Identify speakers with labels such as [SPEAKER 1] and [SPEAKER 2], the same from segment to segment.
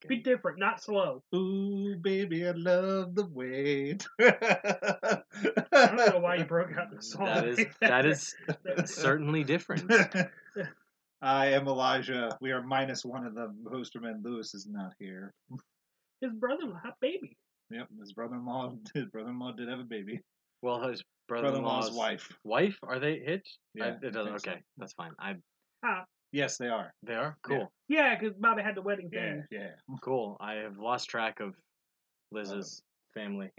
[SPEAKER 1] this
[SPEAKER 2] Be different, not slow.
[SPEAKER 3] Ooh, baby, I love the wait.
[SPEAKER 2] I don't know why you broke out the song.
[SPEAKER 1] That is that is certainly different.
[SPEAKER 3] I am Elijah. We are minus one of the Poster Men. Lewis is not here.
[SPEAKER 2] his brother-in-law, baby.
[SPEAKER 3] Yep, his brother-in-law. His brother-in-law did have a baby.
[SPEAKER 1] Well, his
[SPEAKER 3] Brother-in-law's
[SPEAKER 1] brother-in-law's
[SPEAKER 3] wife.
[SPEAKER 1] wife are they hitched? I-
[SPEAKER 3] Yeah,
[SPEAKER 1] it doesn't.
[SPEAKER 3] think so.
[SPEAKER 1] Okay, that's fine. I
[SPEAKER 3] Yes, they are.
[SPEAKER 1] they are cool.
[SPEAKER 2] Yeah, because Bobby had the wedding
[SPEAKER 3] Yeah,
[SPEAKER 2] thing.
[SPEAKER 3] yeah.
[SPEAKER 1] Cool. I have lost track of Liz's family.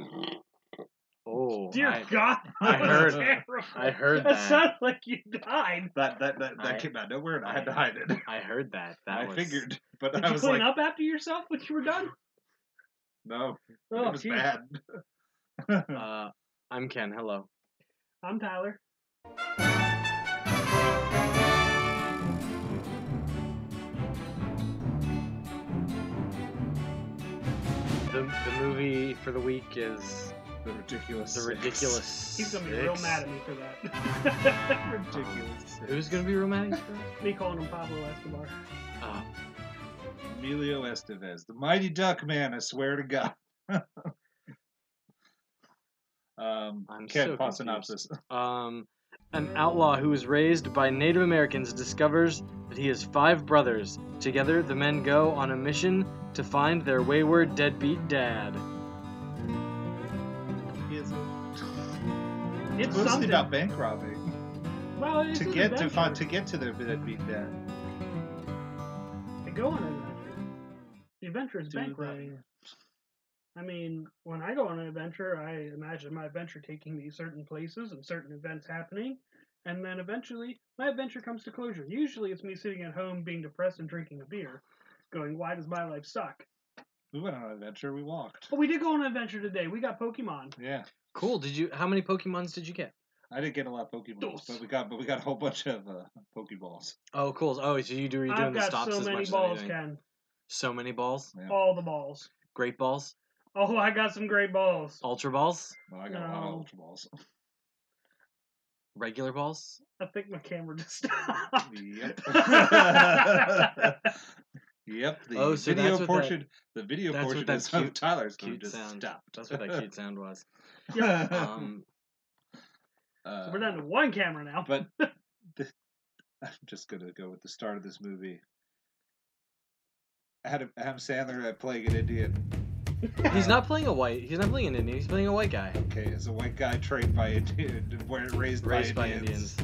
[SPEAKER 1] Oh,
[SPEAKER 2] Dear
[SPEAKER 1] I,
[SPEAKER 2] God,
[SPEAKER 1] I
[SPEAKER 2] that was
[SPEAKER 1] heard-
[SPEAKER 2] terrible.
[SPEAKER 1] I heard
[SPEAKER 2] That
[SPEAKER 1] that.
[SPEAKER 2] sounded like you died.
[SPEAKER 3] That that that, that
[SPEAKER 1] I-
[SPEAKER 3] came out of nowhere, and I had to hide it.
[SPEAKER 1] I heard that. That
[SPEAKER 3] I
[SPEAKER 1] was,
[SPEAKER 3] figured, but
[SPEAKER 2] Did
[SPEAKER 3] I
[SPEAKER 2] you
[SPEAKER 3] was
[SPEAKER 2] clean
[SPEAKER 3] like,
[SPEAKER 2] up after yourself when you were done?
[SPEAKER 3] no,
[SPEAKER 2] Oh,
[SPEAKER 3] it was
[SPEAKER 2] geez.
[SPEAKER 3] bad.
[SPEAKER 1] Uh, I'm Ken. Hello.
[SPEAKER 2] I'm Tyler.
[SPEAKER 1] The the movie for the week is
[SPEAKER 3] the ridiculous.
[SPEAKER 1] the
[SPEAKER 3] Six.
[SPEAKER 1] ridiculous.
[SPEAKER 2] He's gonna be real mad at me for that.
[SPEAKER 3] ridiculous.
[SPEAKER 1] Who's gonna be romantic for that?
[SPEAKER 2] me calling him Pablo Escobar.
[SPEAKER 1] Oh,
[SPEAKER 3] Emilio Estevez, the mighty duck man. I swear to God. um,
[SPEAKER 1] I'm
[SPEAKER 3] Ken,
[SPEAKER 1] so
[SPEAKER 3] plot synopsis.
[SPEAKER 1] Um, an outlaw who was raised by Native Americans discovers that he has five brothers. Together, the men go on a mission to find their wayward deadbeat dad.
[SPEAKER 3] It's
[SPEAKER 2] It's
[SPEAKER 3] mostly
[SPEAKER 2] something.
[SPEAKER 3] about bank robbing
[SPEAKER 2] well, it's
[SPEAKER 3] to get to find to get to their deadbeat dad.
[SPEAKER 2] They go on an adventure. The adventure is bank
[SPEAKER 3] they?
[SPEAKER 2] robbing. I mean, when I go on an adventure, I imagine my adventure taking me certain places and certain events happening, and then eventually my adventure comes to closure. Usually, it's me sitting at home being depressed and drinking a beer, going, "Why does my life suck?"
[SPEAKER 3] We went on an adventure. We walked.
[SPEAKER 2] But we did go on an adventure today. We got Pokemon.
[SPEAKER 3] Yeah,
[SPEAKER 1] Cool. Did you? How many Pokemons did you get?
[SPEAKER 3] I didn't get a lot of Pokeballs,
[SPEAKER 2] Dos.
[SPEAKER 3] but we got but we got a whole bunch of uh, Pokeballs.
[SPEAKER 1] Oh, cool. Oh, so you do? You're doing
[SPEAKER 2] I've
[SPEAKER 1] the
[SPEAKER 2] got
[SPEAKER 1] stops
[SPEAKER 2] so
[SPEAKER 1] as
[SPEAKER 2] many
[SPEAKER 1] much
[SPEAKER 2] balls,
[SPEAKER 1] as anything.
[SPEAKER 2] Ken.
[SPEAKER 1] So many balls.
[SPEAKER 3] Yeah.
[SPEAKER 2] All the balls.
[SPEAKER 1] Great balls.
[SPEAKER 2] Oh, I got some great balls.
[SPEAKER 1] Ultra balls.
[SPEAKER 3] Well, I got a lot of
[SPEAKER 2] No.
[SPEAKER 3] Ultra Balls.
[SPEAKER 1] Regular balls.
[SPEAKER 2] I think my camera just stopped.
[SPEAKER 3] Yep. yep. The
[SPEAKER 1] Oh, so
[SPEAKER 3] video
[SPEAKER 1] that's what that-
[SPEAKER 3] portion. the video portion
[SPEAKER 1] that
[SPEAKER 3] is
[SPEAKER 1] cute-
[SPEAKER 3] of Tyler's phone
[SPEAKER 1] Cute
[SPEAKER 3] just
[SPEAKER 1] sound.
[SPEAKER 3] stopped.
[SPEAKER 1] That's what that cute sound was.
[SPEAKER 2] Yep.
[SPEAKER 1] Um,
[SPEAKER 3] Uh,
[SPEAKER 2] So we're down to one camera now.
[SPEAKER 3] but the, I'm just gonna go with the start of this movie. Adam, Adam Sandler playing an Indian.
[SPEAKER 1] He's not playing a white. He's not playing an Indian. He's playing a white guy.
[SPEAKER 3] Okay, as a white guy trained by Indian, where- raised,
[SPEAKER 1] Raised
[SPEAKER 3] by
[SPEAKER 1] by
[SPEAKER 3] Indians.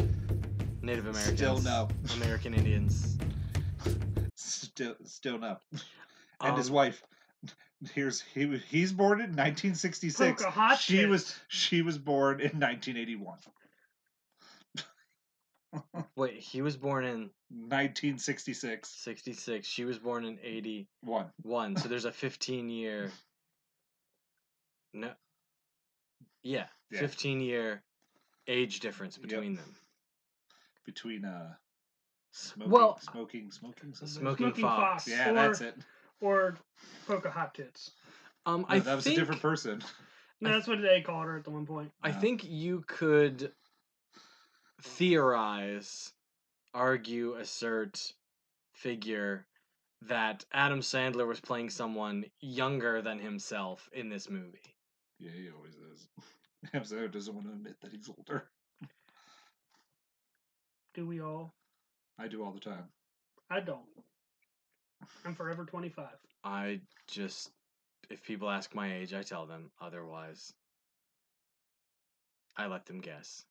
[SPEAKER 1] Native Americans.
[SPEAKER 3] Still no.
[SPEAKER 1] American Indians.
[SPEAKER 3] Still, still no. And his
[SPEAKER 1] Um,
[SPEAKER 3] wife. Here's he he's born in 1966.
[SPEAKER 2] Pocahontas.
[SPEAKER 3] She was she was born in 1981.
[SPEAKER 1] Wait, he was born in
[SPEAKER 3] 1966.
[SPEAKER 1] 66. She was born in 81.
[SPEAKER 3] One.
[SPEAKER 1] So there's a 15 year. No. Yeah,
[SPEAKER 3] Yeah.
[SPEAKER 1] 15 year age difference
[SPEAKER 3] Yep.
[SPEAKER 1] between them.
[SPEAKER 3] between uh smoking
[SPEAKER 1] Well-
[SPEAKER 3] smoking smoking something?
[SPEAKER 1] Smoking
[SPEAKER 2] Smoking
[SPEAKER 1] Fox.
[SPEAKER 2] Fox.
[SPEAKER 3] Yeah,
[SPEAKER 2] or,
[SPEAKER 3] that's it.
[SPEAKER 2] Or Pocahontas.
[SPEAKER 1] Um,
[SPEAKER 3] No,
[SPEAKER 1] I
[SPEAKER 3] that was
[SPEAKER 1] think,
[SPEAKER 3] a different person.
[SPEAKER 2] No, that's what they called her at the one point.
[SPEAKER 1] I
[SPEAKER 3] No.
[SPEAKER 1] think you could theorize, argue, assert, figure that Adam Sandler was playing someone younger than himself in this movie.
[SPEAKER 3] Yeah, he always is. Adam doesn't want to admit that he's older.
[SPEAKER 2] Do we all?
[SPEAKER 3] I do all the time.
[SPEAKER 2] I don't. I'm forever 25.
[SPEAKER 1] I just, if people ask my age, I tell them. Otherwise, I let them guess.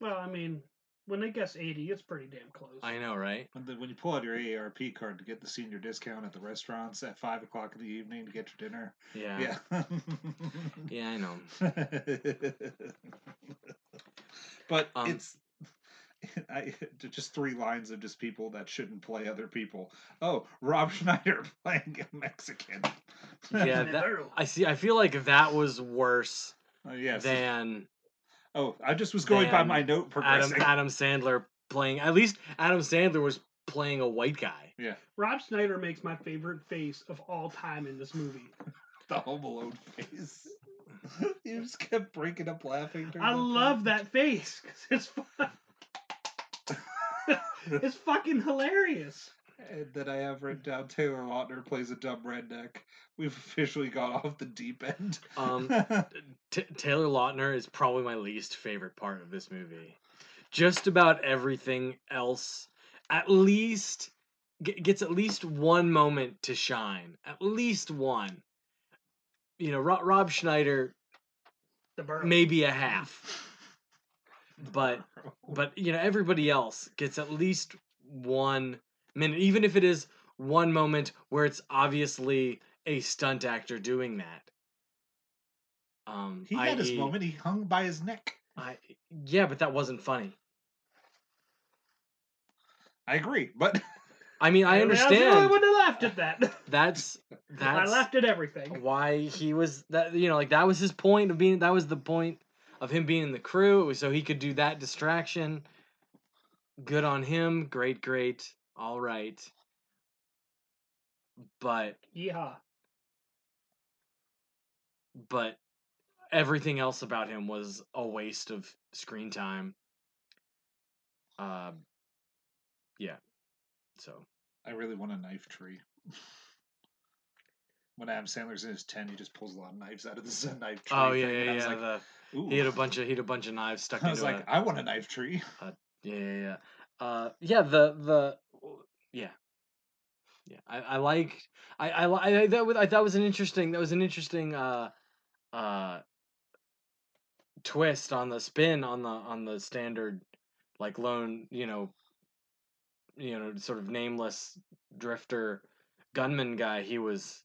[SPEAKER 2] Well, I mean, when they guess 80, it's pretty damn close.
[SPEAKER 1] I know, right?
[SPEAKER 3] When, the, when you pull out your AARP card to get the senior discount at the restaurants at five o'clock in the evening to get your dinner,
[SPEAKER 1] Yeah.
[SPEAKER 3] yeah,
[SPEAKER 1] Yeah, I know.
[SPEAKER 3] but
[SPEAKER 1] Um,
[SPEAKER 3] it's I, just three lines of just people that shouldn't play other people. Oh, Rob Schneider playing a Mexican.
[SPEAKER 1] Yeah, that, I see. I feel like that was worse
[SPEAKER 3] Oh, yes.
[SPEAKER 1] than
[SPEAKER 3] oh, I just was going by my note
[SPEAKER 1] Adam
[SPEAKER 3] progressing.
[SPEAKER 1] Adam Sandler playing. At least Adam Sandler was playing a white guy.
[SPEAKER 3] Yeah,
[SPEAKER 2] Rob Schneider makes my favorite face of all time in this movie.
[SPEAKER 3] the Home Alone face. you just kept breaking up laughing.
[SPEAKER 2] I love
[SPEAKER 3] part.
[SPEAKER 2] that face because it's fun. it's fucking hilarious.
[SPEAKER 3] And then I have written down Taylor Lautner plays a dumb redneck. We've officially got off the deep end.
[SPEAKER 1] Um, T- Taylor Lautner is probably my least favorite part of this movie. Just about everything else, at least g- gets at least one moment to shine. At least one. You know, Ro- Rob Schneider
[SPEAKER 2] The
[SPEAKER 1] maybe a half, but but you know everybody else gets at least one minute, even if it is one moment where it's obviously a stunt actor doing that. Um,
[SPEAKER 3] he had his moment. He hung by his neck.
[SPEAKER 1] I yeah, but that wasn't funny.
[SPEAKER 3] I agree, but
[SPEAKER 1] I mean, I
[SPEAKER 2] understand. I only
[SPEAKER 1] understand.
[SPEAKER 2] one laughed at that.
[SPEAKER 1] That's
[SPEAKER 2] I laughed at everything.
[SPEAKER 1] why he was that. You know, like that was his point of being. That was the point of him being in the crew. So he could do that distraction. Good on him. Great, great. All right. But
[SPEAKER 2] Yeehaw.
[SPEAKER 1] but everything else about him was a waste of screen time. Uh, yeah. So
[SPEAKER 3] I really want a knife tree. When Adam Sandler's in his tent, he just pulls a lot of knives out of this knife tree.
[SPEAKER 1] oh yeah
[SPEAKER 3] thing,
[SPEAKER 1] yeah
[SPEAKER 3] and I was
[SPEAKER 1] yeah.
[SPEAKER 3] like,
[SPEAKER 1] the, he had a bunch of he had a bunch of knives stuck
[SPEAKER 3] I was
[SPEAKER 1] into
[SPEAKER 3] like,
[SPEAKER 1] it.
[SPEAKER 3] I want a knife tree.
[SPEAKER 1] Yeah, yeah, yeah. Uh, yeah, the the yeah, yeah. I I like I I, I that was I that was an interesting that was an interesting uh uh twist on the spin on the on the standard like lone you know you know sort of nameless drifter gunman guy. He was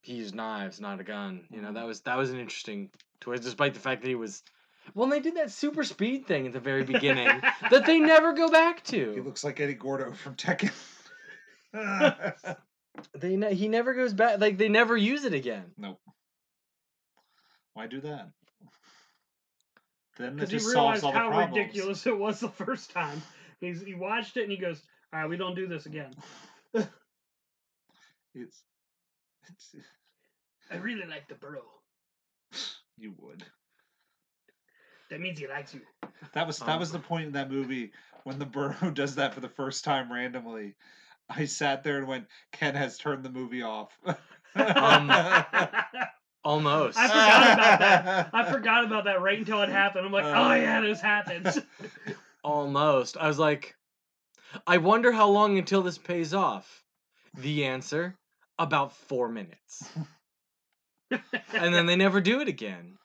[SPEAKER 1] he used knives, not a gun. You know that was that was an interesting twist, despite the fact that he was. Well, they did that super speed thing at the very beginning that they never go back to.
[SPEAKER 3] He looks like Eddie Gordo from Tekken.
[SPEAKER 1] They ne- he never goes back. Like they never use it again.
[SPEAKER 3] nope. Why do that? Then it
[SPEAKER 2] Because he
[SPEAKER 3] just solves
[SPEAKER 2] realized
[SPEAKER 3] all the
[SPEAKER 2] how
[SPEAKER 3] problems.
[SPEAKER 2] ridiculous it was the first time. He's he watched it and he goes, "All right, we don't do this again."
[SPEAKER 3] It's, it's
[SPEAKER 2] I really like the bro.
[SPEAKER 3] you would.
[SPEAKER 2] That means he likes you.
[SPEAKER 3] That was that
[SPEAKER 1] Um,
[SPEAKER 3] was the point in that movie when the burro does that for the first time randomly. I sat there and went, "Ken has turned the movie off."
[SPEAKER 1] Um, Almost.
[SPEAKER 2] I forgot about that. I forgot about that right until it happened. I'm like,
[SPEAKER 3] Uh.
[SPEAKER 2] oh yeah, this happens.
[SPEAKER 1] Almost. I was like, I wonder how long until this pays off. The answer, about four minutes. And then they never do it again.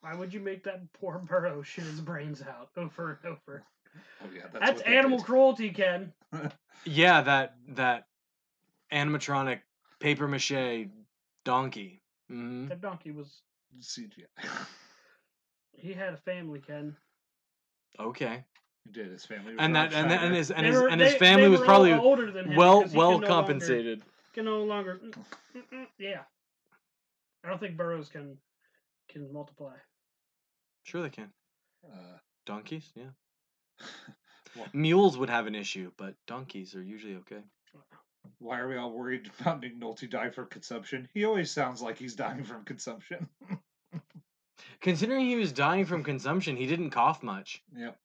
[SPEAKER 2] Why would you make that poor burro shit his brains out over and over?
[SPEAKER 3] Oh, yeah, that's,
[SPEAKER 2] That's, animal
[SPEAKER 3] did.
[SPEAKER 2] cruelty, Ken.
[SPEAKER 1] Yeah, that that animatronic paper mache donkey. hmm
[SPEAKER 2] That donkey was.
[SPEAKER 3] CGI.
[SPEAKER 2] He had a family, Ken.
[SPEAKER 1] Okay.
[SPEAKER 3] He did his family. was
[SPEAKER 1] And that and, that, and his and
[SPEAKER 2] They
[SPEAKER 1] his
[SPEAKER 2] were-
[SPEAKER 1] and his
[SPEAKER 2] they-
[SPEAKER 1] family
[SPEAKER 2] they
[SPEAKER 1] was probably
[SPEAKER 2] older than him
[SPEAKER 1] well well
[SPEAKER 2] can no longer-
[SPEAKER 1] compensated.
[SPEAKER 2] Can no longer. mm, mm, mm, Yeah. I don't think burros can can multiply.
[SPEAKER 1] Sure they can.
[SPEAKER 3] Uh,
[SPEAKER 1] Donkeys, yeah.
[SPEAKER 3] well,
[SPEAKER 1] Mules would have an issue, but donkeys are usually okay.
[SPEAKER 3] why are we all worried about Nick Nolte dying from consumption? He always sounds like he's dying from consumption.
[SPEAKER 1] Considering he was dying from consumption, he didn't cough much.
[SPEAKER 3] Yep.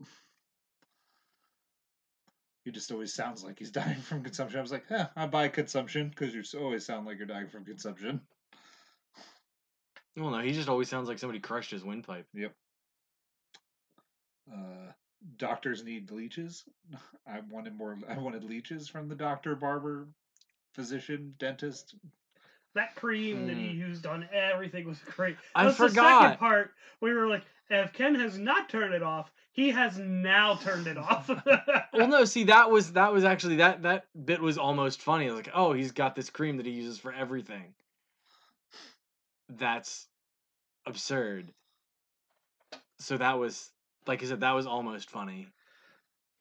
[SPEAKER 3] He just always sounds like he's dying from consumption. I was like, yeah, I buy consumption because you always sound like you're dying from consumption.
[SPEAKER 1] Well, no, he just always sounds like somebody crushed his windpipe.
[SPEAKER 3] Uh, doctors need leeches. I wanted more. I wanted leeches from the doctor, barber, physician, dentist.
[SPEAKER 2] That cream that he used on everything was great.
[SPEAKER 1] Hmm. I
[SPEAKER 2] That's The
[SPEAKER 1] forgot.
[SPEAKER 2] second part, we were like, if Ken has not turned it off, he has now turned it off.
[SPEAKER 1] Well, no, see that was that was actually that that bit was almost funny. Like, oh, he's got this cream that he uses for everything. That's absurd. So that was, like I said, that was almost funny.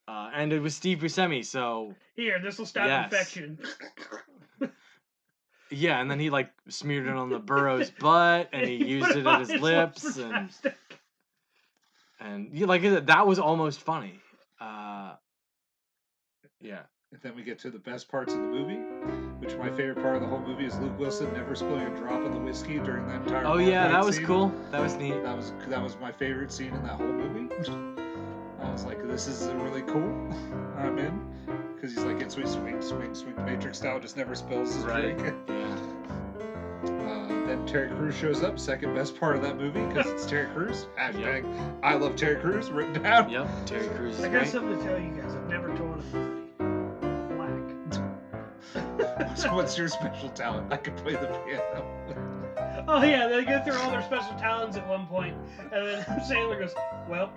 [SPEAKER 1] Uh, and it was Steve Buscemi, so
[SPEAKER 2] Here, this will stop
[SPEAKER 1] Yes.
[SPEAKER 2] infection.
[SPEAKER 1] yeah. And then he like smeared it on the burro's butt, and he used
[SPEAKER 2] put
[SPEAKER 1] it
[SPEAKER 2] on
[SPEAKER 1] at his
[SPEAKER 2] his
[SPEAKER 1] lips,
[SPEAKER 2] for
[SPEAKER 1] and
[SPEAKER 2] slapstick.
[SPEAKER 1] and yeah, like I said, that was almost funny. Uh, yeah.
[SPEAKER 3] And then we get to the best parts of the movie, which my favorite part of the whole movie is Luke Wilson never spilling a drop of the whiskey during that entire.
[SPEAKER 1] Oh yeah, that was
[SPEAKER 3] scene.
[SPEAKER 1] cool. That was neat.
[SPEAKER 3] That was that was my favorite scene in that whole movie. I was like, this is really cool. I'm in. because he's like, it's sweet, sweet, sweet, swing, Matrix style, just never spills his
[SPEAKER 1] Right.
[SPEAKER 3] drink.
[SPEAKER 1] Yeah.
[SPEAKER 3] Uh, then Terry Crews shows up, second best part of that movie because it's Terry Crews. Hashtag I love Terry Crews written down.
[SPEAKER 1] Yep. Terry Crews is
[SPEAKER 2] I got
[SPEAKER 1] great.
[SPEAKER 2] something to tell you guys. I've never told a
[SPEAKER 3] what's your special talent? I can play the piano.
[SPEAKER 2] Oh yeah, they go through all their special talents at one point, and then Sandler goes, "Well,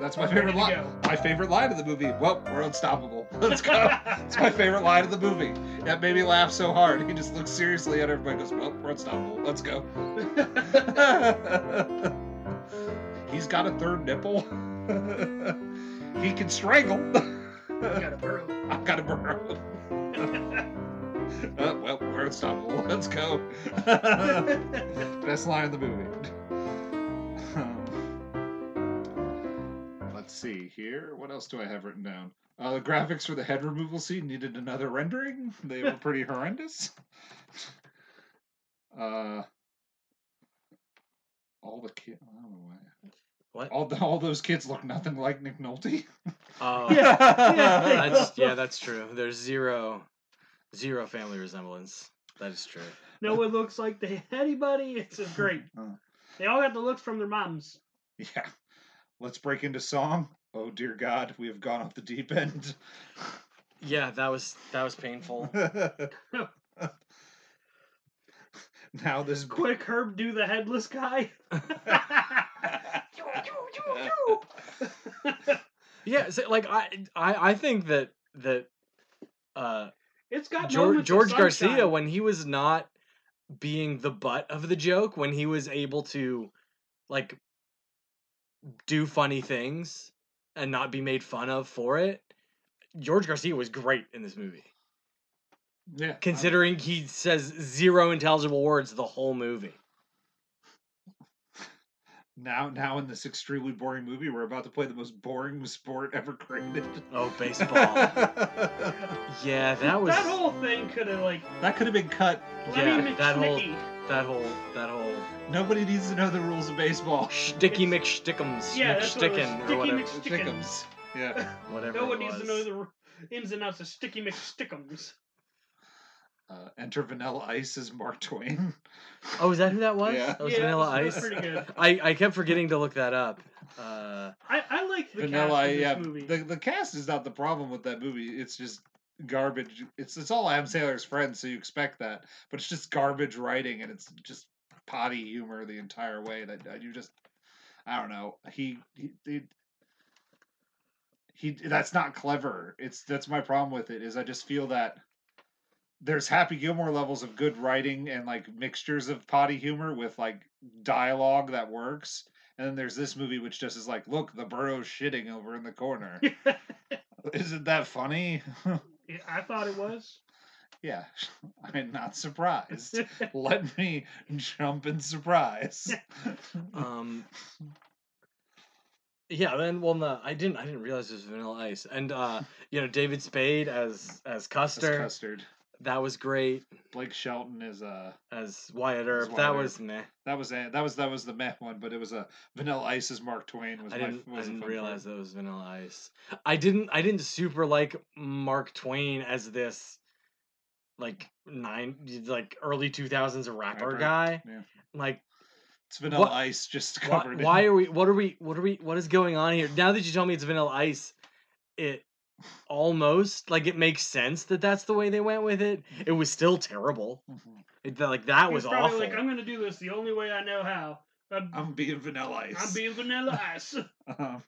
[SPEAKER 3] That's my favorite line. My favorite line of the movie. Well, we're unstoppable. Let's go. It's my favorite line of the movie. That made me laugh so hard. He just looks seriously at everybody and goes, Well, we're unstoppable. Let's go. He's got a third nipple. he can strangle.
[SPEAKER 2] I got a burro."
[SPEAKER 3] I've got a burro. Uh, well, we're unstoppable. Let's go. Best line of the movie. Um, let's see here. What else do I have written down? Uh, the graphics for the head removal scene needed another rendering. They were pretty horrendous. Uh, all the kids. I don't know why.
[SPEAKER 1] What?
[SPEAKER 3] All, the, all those kids look nothing like Nick Nolte.
[SPEAKER 1] Oh,
[SPEAKER 2] Yeah.
[SPEAKER 1] that's yeah, that's true. There's zero, zero family resemblance. That is true.
[SPEAKER 2] no one looks like they anybody. It's just great. They all got the looks from their moms.
[SPEAKER 3] Yeah. Let's break into song. Oh dear God, we have gone off the deep end.
[SPEAKER 1] Yeah, that was that was painful.
[SPEAKER 3] now this
[SPEAKER 2] Quick, Herb, do the headless guy.
[SPEAKER 1] Yeah, so, like I, I, I think that that uh,
[SPEAKER 2] it's got
[SPEAKER 1] George, George Garcia, when he was not being the butt of the joke, when he was able to like do funny things and not be made fun of for it, George Garcia was great in this movie.
[SPEAKER 3] yeah.
[SPEAKER 1] Considering he says zero intelligible words the whole movie.
[SPEAKER 3] Now now in this extremely boring movie, we're about to play the most boring sport ever created.
[SPEAKER 1] Oh, baseball. yeah, that was
[SPEAKER 2] that whole thing could have like that
[SPEAKER 3] could have been cut.
[SPEAKER 2] Lemmy
[SPEAKER 1] Yeah, that whole- that whole that whole
[SPEAKER 3] Nobody needs to know the rules of baseball.
[SPEAKER 1] Sticky McStickums,
[SPEAKER 2] Yeah, that's what it was,
[SPEAKER 1] or
[SPEAKER 2] Sticky
[SPEAKER 1] whatever,
[SPEAKER 2] Mc-
[SPEAKER 3] Stickums. Yeah.
[SPEAKER 1] whatever.
[SPEAKER 2] No one needs to know the ins and outs of Sticky McStickums.
[SPEAKER 3] Uh, enter Vanilla Ice as Mark Twain.
[SPEAKER 1] Oh, is that who that was?
[SPEAKER 3] Yeah.
[SPEAKER 1] That was
[SPEAKER 2] yeah,
[SPEAKER 1] Vanilla
[SPEAKER 2] that was
[SPEAKER 1] Ice.
[SPEAKER 2] pretty good.
[SPEAKER 1] I, I kept forgetting to look that up. Uh,
[SPEAKER 2] I, I like the
[SPEAKER 3] Vanilla,
[SPEAKER 2] cast of this
[SPEAKER 3] yeah.
[SPEAKER 2] movie.
[SPEAKER 3] The the cast is not the problem with that movie. It's just garbage. It's it's all Adam Sandler's friends, so you expect that. But it's just garbage writing, and it's just potty humor the entire way. That that you just, I don't know. He he. he he that's not clever. It's that's my problem with it is I just feel that there's Happy Gilmore levels of good writing and like mixtures of potty humor with like dialogue that works. And then there's this movie which just is like, look, the burro's shitting over in the corner. Isn't that funny?
[SPEAKER 2] I thought it was.
[SPEAKER 3] yeah, I'm not surprised. Let me jump in surprise.
[SPEAKER 1] um, yeah. Then, well, no, I didn't. I didn't realize it was Vanilla Ice, and uh, you know, David Spade as as
[SPEAKER 3] That's
[SPEAKER 1] Custer.
[SPEAKER 3] custard.
[SPEAKER 1] That was great.
[SPEAKER 3] Blake Shelton is uh
[SPEAKER 1] As Wyatt Earp.
[SPEAKER 3] Wyatt
[SPEAKER 1] that
[SPEAKER 3] Earp.
[SPEAKER 1] was meh.
[SPEAKER 3] that was a, that was that was the meh one, but it was a Vanilla Ice as Mark Twain was
[SPEAKER 1] I didn't. I
[SPEAKER 3] was a
[SPEAKER 1] didn't realize
[SPEAKER 3] part.
[SPEAKER 1] that was Vanilla Ice. I didn't. I didn't super like Mark Twain as this, like nine, like early two thousands rapper
[SPEAKER 3] Rapper,
[SPEAKER 1] guy.
[SPEAKER 3] yeah.
[SPEAKER 1] Like
[SPEAKER 3] It's Vanilla
[SPEAKER 1] What-
[SPEAKER 3] Ice just
[SPEAKER 1] why,
[SPEAKER 3] covered. in-
[SPEAKER 1] why are we what are we what are we what is going on here now that you tell me it's vanilla ice it almost like it makes sense that that's the way they went with it it was still terrible
[SPEAKER 3] Mhm.
[SPEAKER 1] it, like that
[SPEAKER 2] He's
[SPEAKER 1] was
[SPEAKER 2] probably
[SPEAKER 1] awful
[SPEAKER 2] like, I'm gonna do this the only way I know how. I'm,
[SPEAKER 3] I'm being Vanilla Ice.
[SPEAKER 2] I'm being Vanilla Ice.
[SPEAKER 3] Um,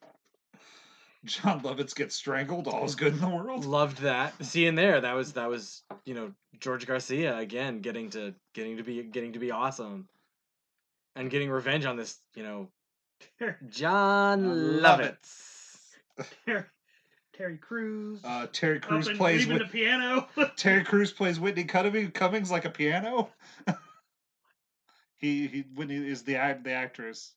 [SPEAKER 3] Jon Lovitz gets strangled. All's good in the world.
[SPEAKER 1] loved that see in there that was that was you know george garcia again getting to getting to be getting to be awesome and getting revenge on this you know jon
[SPEAKER 3] Lovitz.
[SPEAKER 1] Lovitz
[SPEAKER 2] Terry, Terry Crews.
[SPEAKER 3] Uh, Terry
[SPEAKER 2] up
[SPEAKER 3] Crews
[SPEAKER 2] and
[SPEAKER 3] plays with
[SPEAKER 2] the piano.
[SPEAKER 3] Terry Crews plays Whitney Cummings, Cummings like a piano. he he Whitney is the the actress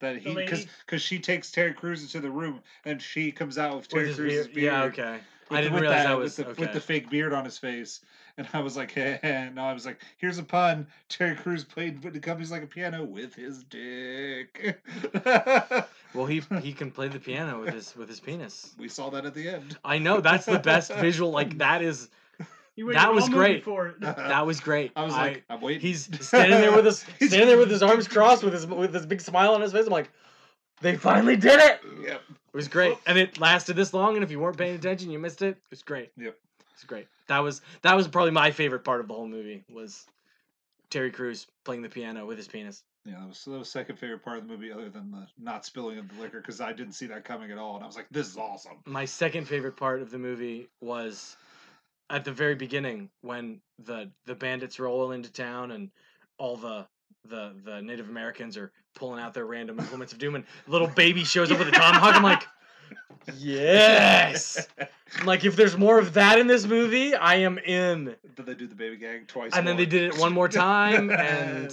[SPEAKER 3] that he because because she takes Terry Crews into the room and she comes out with
[SPEAKER 1] With
[SPEAKER 3] Terry
[SPEAKER 1] his
[SPEAKER 3] Crews'
[SPEAKER 1] beard-
[SPEAKER 3] beard.
[SPEAKER 1] yeah okay I didn't
[SPEAKER 3] with
[SPEAKER 1] realize
[SPEAKER 3] that,
[SPEAKER 1] that was
[SPEAKER 3] with the, with the fake beard on his face, and I was like, hey, no, I was like, here's a pun. Terry Crews played the company's like a piano with his dick.
[SPEAKER 1] Well, he he can play the piano with his with his penis.
[SPEAKER 3] we saw that at the end.
[SPEAKER 1] I know that's the best visual. Like that is That was great.
[SPEAKER 2] For it.
[SPEAKER 1] that was great.
[SPEAKER 3] I was like, I'm waiting.
[SPEAKER 1] he's standing there with his
[SPEAKER 3] He's-
[SPEAKER 1] standing there with his arms crossed with his with his big smile on his face. I'm like, they finally did it.
[SPEAKER 3] Yep.
[SPEAKER 1] It was great, and it lasted this long. And if you weren't paying attention, you missed it. It was great.
[SPEAKER 3] Yep.
[SPEAKER 1] It's great. That was that was probably my favorite part of the whole movie was Terry Crews playing the piano with his penis.
[SPEAKER 3] Yeah, that was, that was second favorite part of the movie, other than the not spilling of the liquor, because I didn't see that coming at all, and I was like, "This is awesome."
[SPEAKER 1] My second favorite part of the movie was at the very beginning when the the bandits roll into town and all the the the Native Americans are pulling out their random implements of doom and little baby shows up with a tomahawk. I'm like, yes. I'm like, if there's more of that in this movie, I am in.
[SPEAKER 3] Did they do the baby gang twice,
[SPEAKER 1] And then they did it one more time and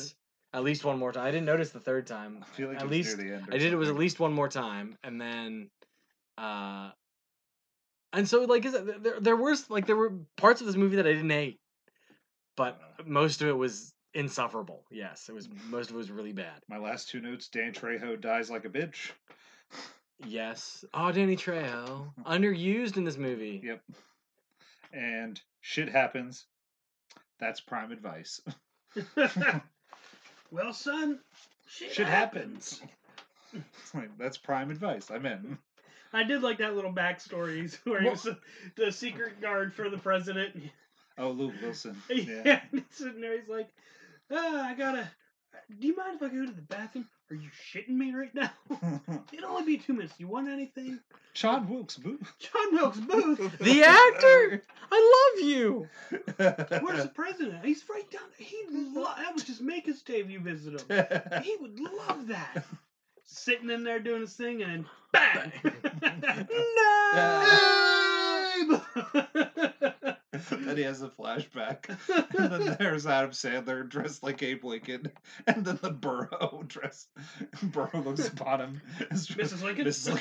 [SPEAKER 1] at least one more time. I didn't notice the third time.
[SPEAKER 3] I feel like
[SPEAKER 1] at least
[SPEAKER 3] near the end. or
[SPEAKER 1] I did it was at least one more time, and then, uh, and so like is it, there there were like there were parts of this movie that I didn't hate, but most of it was insufferable. Yes, it was most of it was really bad.
[SPEAKER 3] My last two notes: Dan Trejo dies like a bitch.
[SPEAKER 1] Yes. Oh, Danny Trejo, underused in this movie.
[SPEAKER 3] Yep. And shit happens. That's prime advice.
[SPEAKER 2] well, son, shit,
[SPEAKER 3] Shit
[SPEAKER 2] happens.
[SPEAKER 3] It's like, That's prime advice. I'm in.
[SPEAKER 2] I did like that little backstory where he was the, the secret guard for the president.
[SPEAKER 3] Oh, Luke Wilson.
[SPEAKER 2] Yeah,
[SPEAKER 3] Yeah.
[SPEAKER 2] and he's sitting there. He's like, ah, I gotta. Do you mind if I go to the bathroom? Are you shitting me right now? It'll only be two minutes. Do you want anything?
[SPEAKER 3] John Wilkes Booth.
[SPEAKER 2] John Wilkes Booth.
[SPEAKER 1] The actor. I love you.
[SPEAKER 2] Where's the president? He's right down. There. He'd love. That would just make his day if you visit him. He would love that. Sitting in there doing his thing and then bang.
[SPEAKER 1] No.
[SPEAKER 3] then he has a flashback. And then there's Adam Sandler dressed like Abe Lincoln. And then the Burro dressed. Burro looks upon him. as
[SPEAKER 2] Mrs. Lincoln.
[SPEAKER 3] Mrs.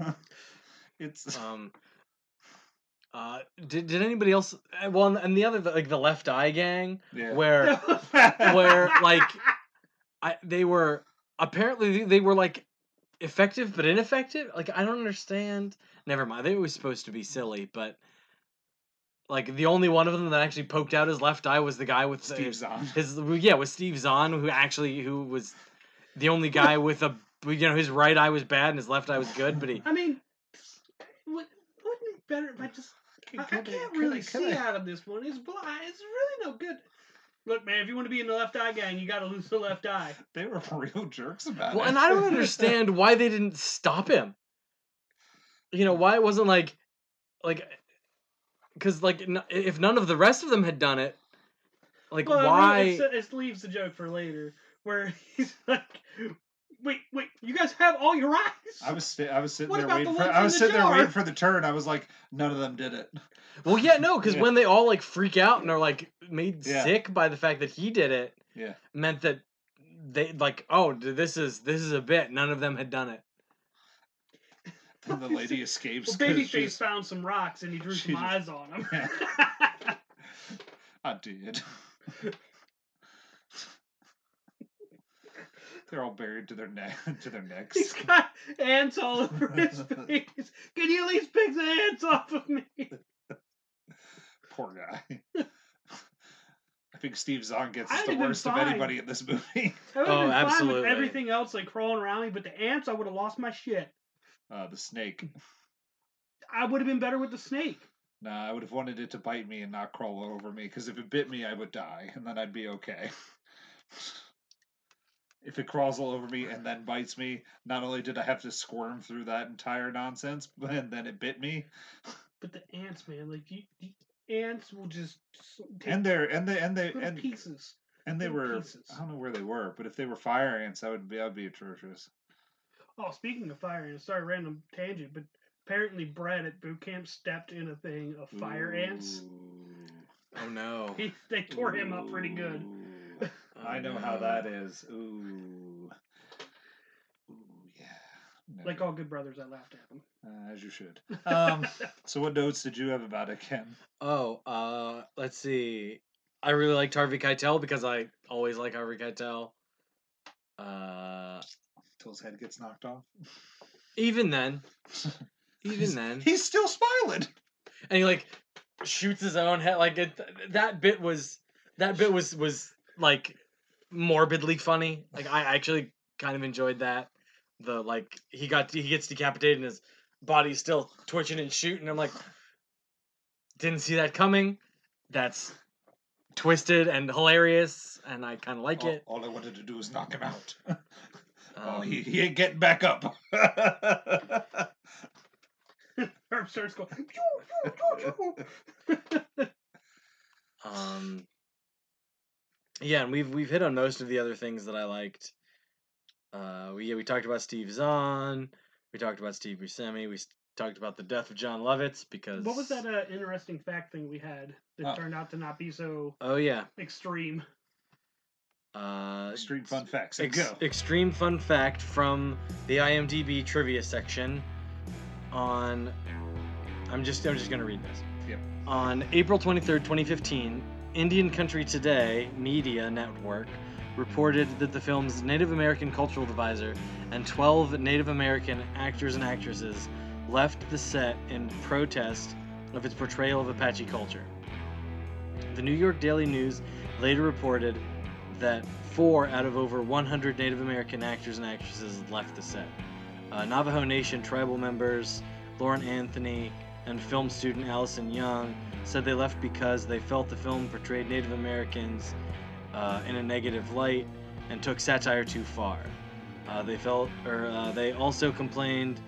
[SPEAKER 3] Lincoln. it's.
[SPEAKER 1] Um. Uh, did, did anybody else? uh, Well, and- and the other like the Left Eye Gang,
[SPEAKER 3] Yeah.
[SPEAKER 1] where where, like, I they were apparently they were like effective but ineffective. Like I don't understand. Never mind. They were supposed to be silly, but like the only one of them that actually poked out his left eye was the guy with the-
[SPEAKER 3] Steve Zahn.
[SPEAKER 1] his yeah with Steve Zahn who actually who was the only guy with a you know his right eye was bad and his left eye was good, but he
[SPEAKER 2] I mean, would- wouldn't be better if I just I, I
[SPEAKER 3] Can
[SPEAKER 2] can't really see out of this one. It's blind. It's really no good. Look, man, if you want to be in the left eye gang, you got to lose the left eye.
[SPEAKER 3] They were real jerks about
[SPEAKER 1] Well,
[SPEAKER 3] it.
[SPEAKER 1] and I don't understand why they didn't stop him. You know, why it wasn't like, like, because like n- if none of the rest of them had done it, like
[SPEAKER 2] Well,
[SPEAKER 1] why?
[SPEAKER 2] really- It, it leaves the joke for later, where he's like, "Wait, wait, you guys have all your eyes?"
[SPEAKER 3] I was sta- I was sitting
[SPEAKER 2] What
[SPEAKER 3] there waiting
[SPEAKER 2] the
[SPEAKER 3] for I was
[SPEAKER 2] the
[SPEAKER 3] sitting there waiting for the turn. I was like, none of them did it.
[SPEAKER 1] well, yeah, no, because
[SPEAKER 3] Yeah.
[SPEAKER 1] when they all like freak out and are like made
[SPEAKER 3] Yeah.
[SPEAKER 1] sick by the fact that he did it,
[SPEAKER 3] Yeah.
[SPEAKER 1] meant that they like, oh, this is this is a bit. None of them had done it.
[SPEAKER 3] Then the lady escapes.
[SPEAKER 2] Well,
[SPEAKER 3] 'cause
[SPEAKER 2] Babyface found some rocks and he drew some eyes on them.
[SPEAKER 3] I did. They're all buried to their neck to their necks.
[SPEAKER 2] He's got ants all over his face. Can you at least pick the ants off of me?
[SPEAKER 3] Poor guy. I think Steve Zahn gets
[SPEAKER 2] I'd
[SPEAKER 3] the worst of anybody in this movie.
[SPEAKER 2] I
[SPEAKER 1] Oh,
[SPEAKER 2] been fine
[SPEAKER 1] absolutely.
[SPEAKER 2] with everything else like crawling around me, but the ants, I would have lost my shit.
[SPEAKER 3] Uh, the snake.
[SPEAKER 2] I would have been better with the snake.
[SPEAKER 3] Nah, I would have wanted it to bite me and not crawl over me because if it bit me, I would die, and then I'd be okay. If it crawls all over me and then bites me, not only did I have to squirm through that entire nonsense, but and then it bit me,
[SPEAKER 2] But the ants, man, like you, the ants will just take
[SPEAKER 3] and they're and they and they
[SPEAKER 2] little
[SPEAKER 3] and
[SPEAKER 2] pieces.
[SPEAKER 3] and they were
[SPEAKER 2] pieces.
[SPEAKER 3] I don't know where they were, but if they were fire ants, that would be that would be atrocious.
[SPEAKER 2] Oh, speaking of fire ants, sorry, random tangent, but apparently Brad at boot camp stepped in a thing of fire ants.
[SPEAKER 1] Oh no.
[SPEAKER 2] He, they tore him up pretty good.
[SPEAKER 3] Ooh.
[SPEAKER 1] Oh,
[SPEAKER 3] I know how that is. Ooh. Ooh, yeah.
[SPEAKER 2] Like all good brothers, I laughed at him.
[SPEAKER 3] uh, as you should. Um, so what notes did you have about it, Ken?
[SPEAKER 1] Oh, uh, let's see. I really liked Harvey Keitel because I always like Harvey Keitel. Uh,
[SPEAKER 3] Till his head gets knocked off.
[SPEAKER 1] even then, even
[SPEAKER 3] He's-
[SPEAKER 1] then,
[SPEAKER 3] he's still smiling.
[SPEAKER 1] and he like shoots his own head. Like it, that bit was that bit was was like morbidly funny. Like I actually kind of enjoyed that. The like he got he gets decapitated and his body's still twitching and shooting. I'm like, didn't see that coming. That's twisted and hilarious, and I kind of like
[SPEAKER 3] all,
[SPEAKER 1] it.
[SPEAKER 3] all I wanted to do was knock him out. oh,
[SPEAKER 1] Um,
[SPEAKER 3] he, he ain't getting back up.
[SPEAKER 2] Herb starts going. "Pew, pew, pew, pew."
[SPEAKER 1] Um, yeah, and we've we've hit on most of the other things that I liked. Uh, we yeah, we talked about Steve Zahn. We talked about Steve Buscemi. We talked about the death of Jon Lovitz because
[SPEAKER 2] What was that uh, interesting fact thing we had that
[SPEAKER 3] Oh.
[SPEAKER 2] turned out to not be so
[SPEAKER 1] Oh yeah,
[SPEAKER 2] extreme?
[SPEAKER 1] uh,
[SPEAKER 3] Extreme fun facts.
[SPEAKER 1] Ex-
[SPEAKER 3] go.
[SPEAKER 1] extreme fun fact from the IMDb trivia section. On, I'm just I'm just gonna read this.
[SPEAKER 3] Yep.
[SPEAKER 1] On April 23rd, 2015, Indian Country Today Media Network reported that the film's Native American cultural advisor and 12 Native American actors and actresses left the set in protest of its portrayal of Apache culture. The New York Daily News later reported that four out of over 100 Native American actors and actresses left the set. Uh, Navajo Nation tribal members Loren Anthony and film student Allison Young said they left because they felt the film portrayed Native Americans uh, in a negative light and took satire too far. Uh, they felt, or uh, they also complained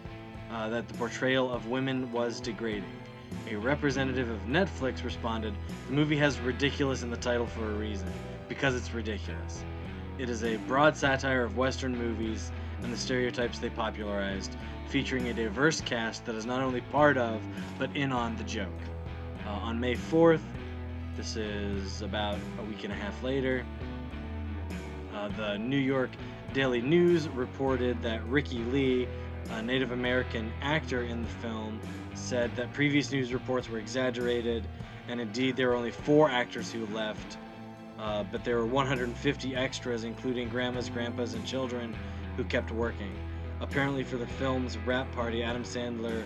[SPEAKER 1] uh, that the portrayal of women was degrading. A representative of Netflix responded, "The movie has ridiculous in the title for a reason, because it's ridiculous. It is a broad satire of Western movies and the stereotypes they popularized, featuring a diverse cast that is not only part of, but in on the joke. Uh, on May 4th, this is about a week and a half later, uh, the New York Daily News reported that Ricky Lee, a Native American actor in the film, said that previous news reports were exaggerated, and indeed there were only four actors who left, uh, but there were 150 extras, including grandmas, grandpas, and children, who kept working. Apparently, for the film's wrap party, Adam Sandler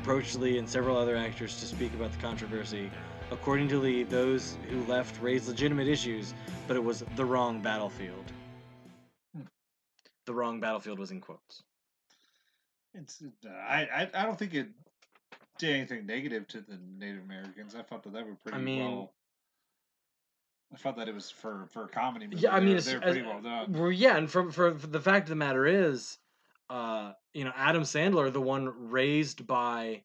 [SPEAKER 1] approached Lee and several other actors to speak about the controversy. According to Lee, those who left raised legitimate issues, but it was the wrong battlefield.
[SPEAKER 3] Hmm.
[SPEAKER 1] The wrong battlefield was in quotes.
[SPEAKER 3] It's uh, I, I I don't think it did anything negative to the Native Americans. I thought that they were pretty
[SPEAKER 1] mean-
[SPEAKER 3] well. I thought that it was for for a comedy movie.
[SPEAKER 1] Yeah, I
[SPEAKER 3] they
[SPEAKER 1] mean,
[SPEAKER 3] were,
[SPEAKER 1] it's,
[SPEAKER 3] they were
[SPEAKER 1] as-
[SPEAKER 3] pretty well done.
[SPEAKER 1] Well, yeah, and for, for for the fact of the matter is, uh, you know, Adam Sandler, the one raised by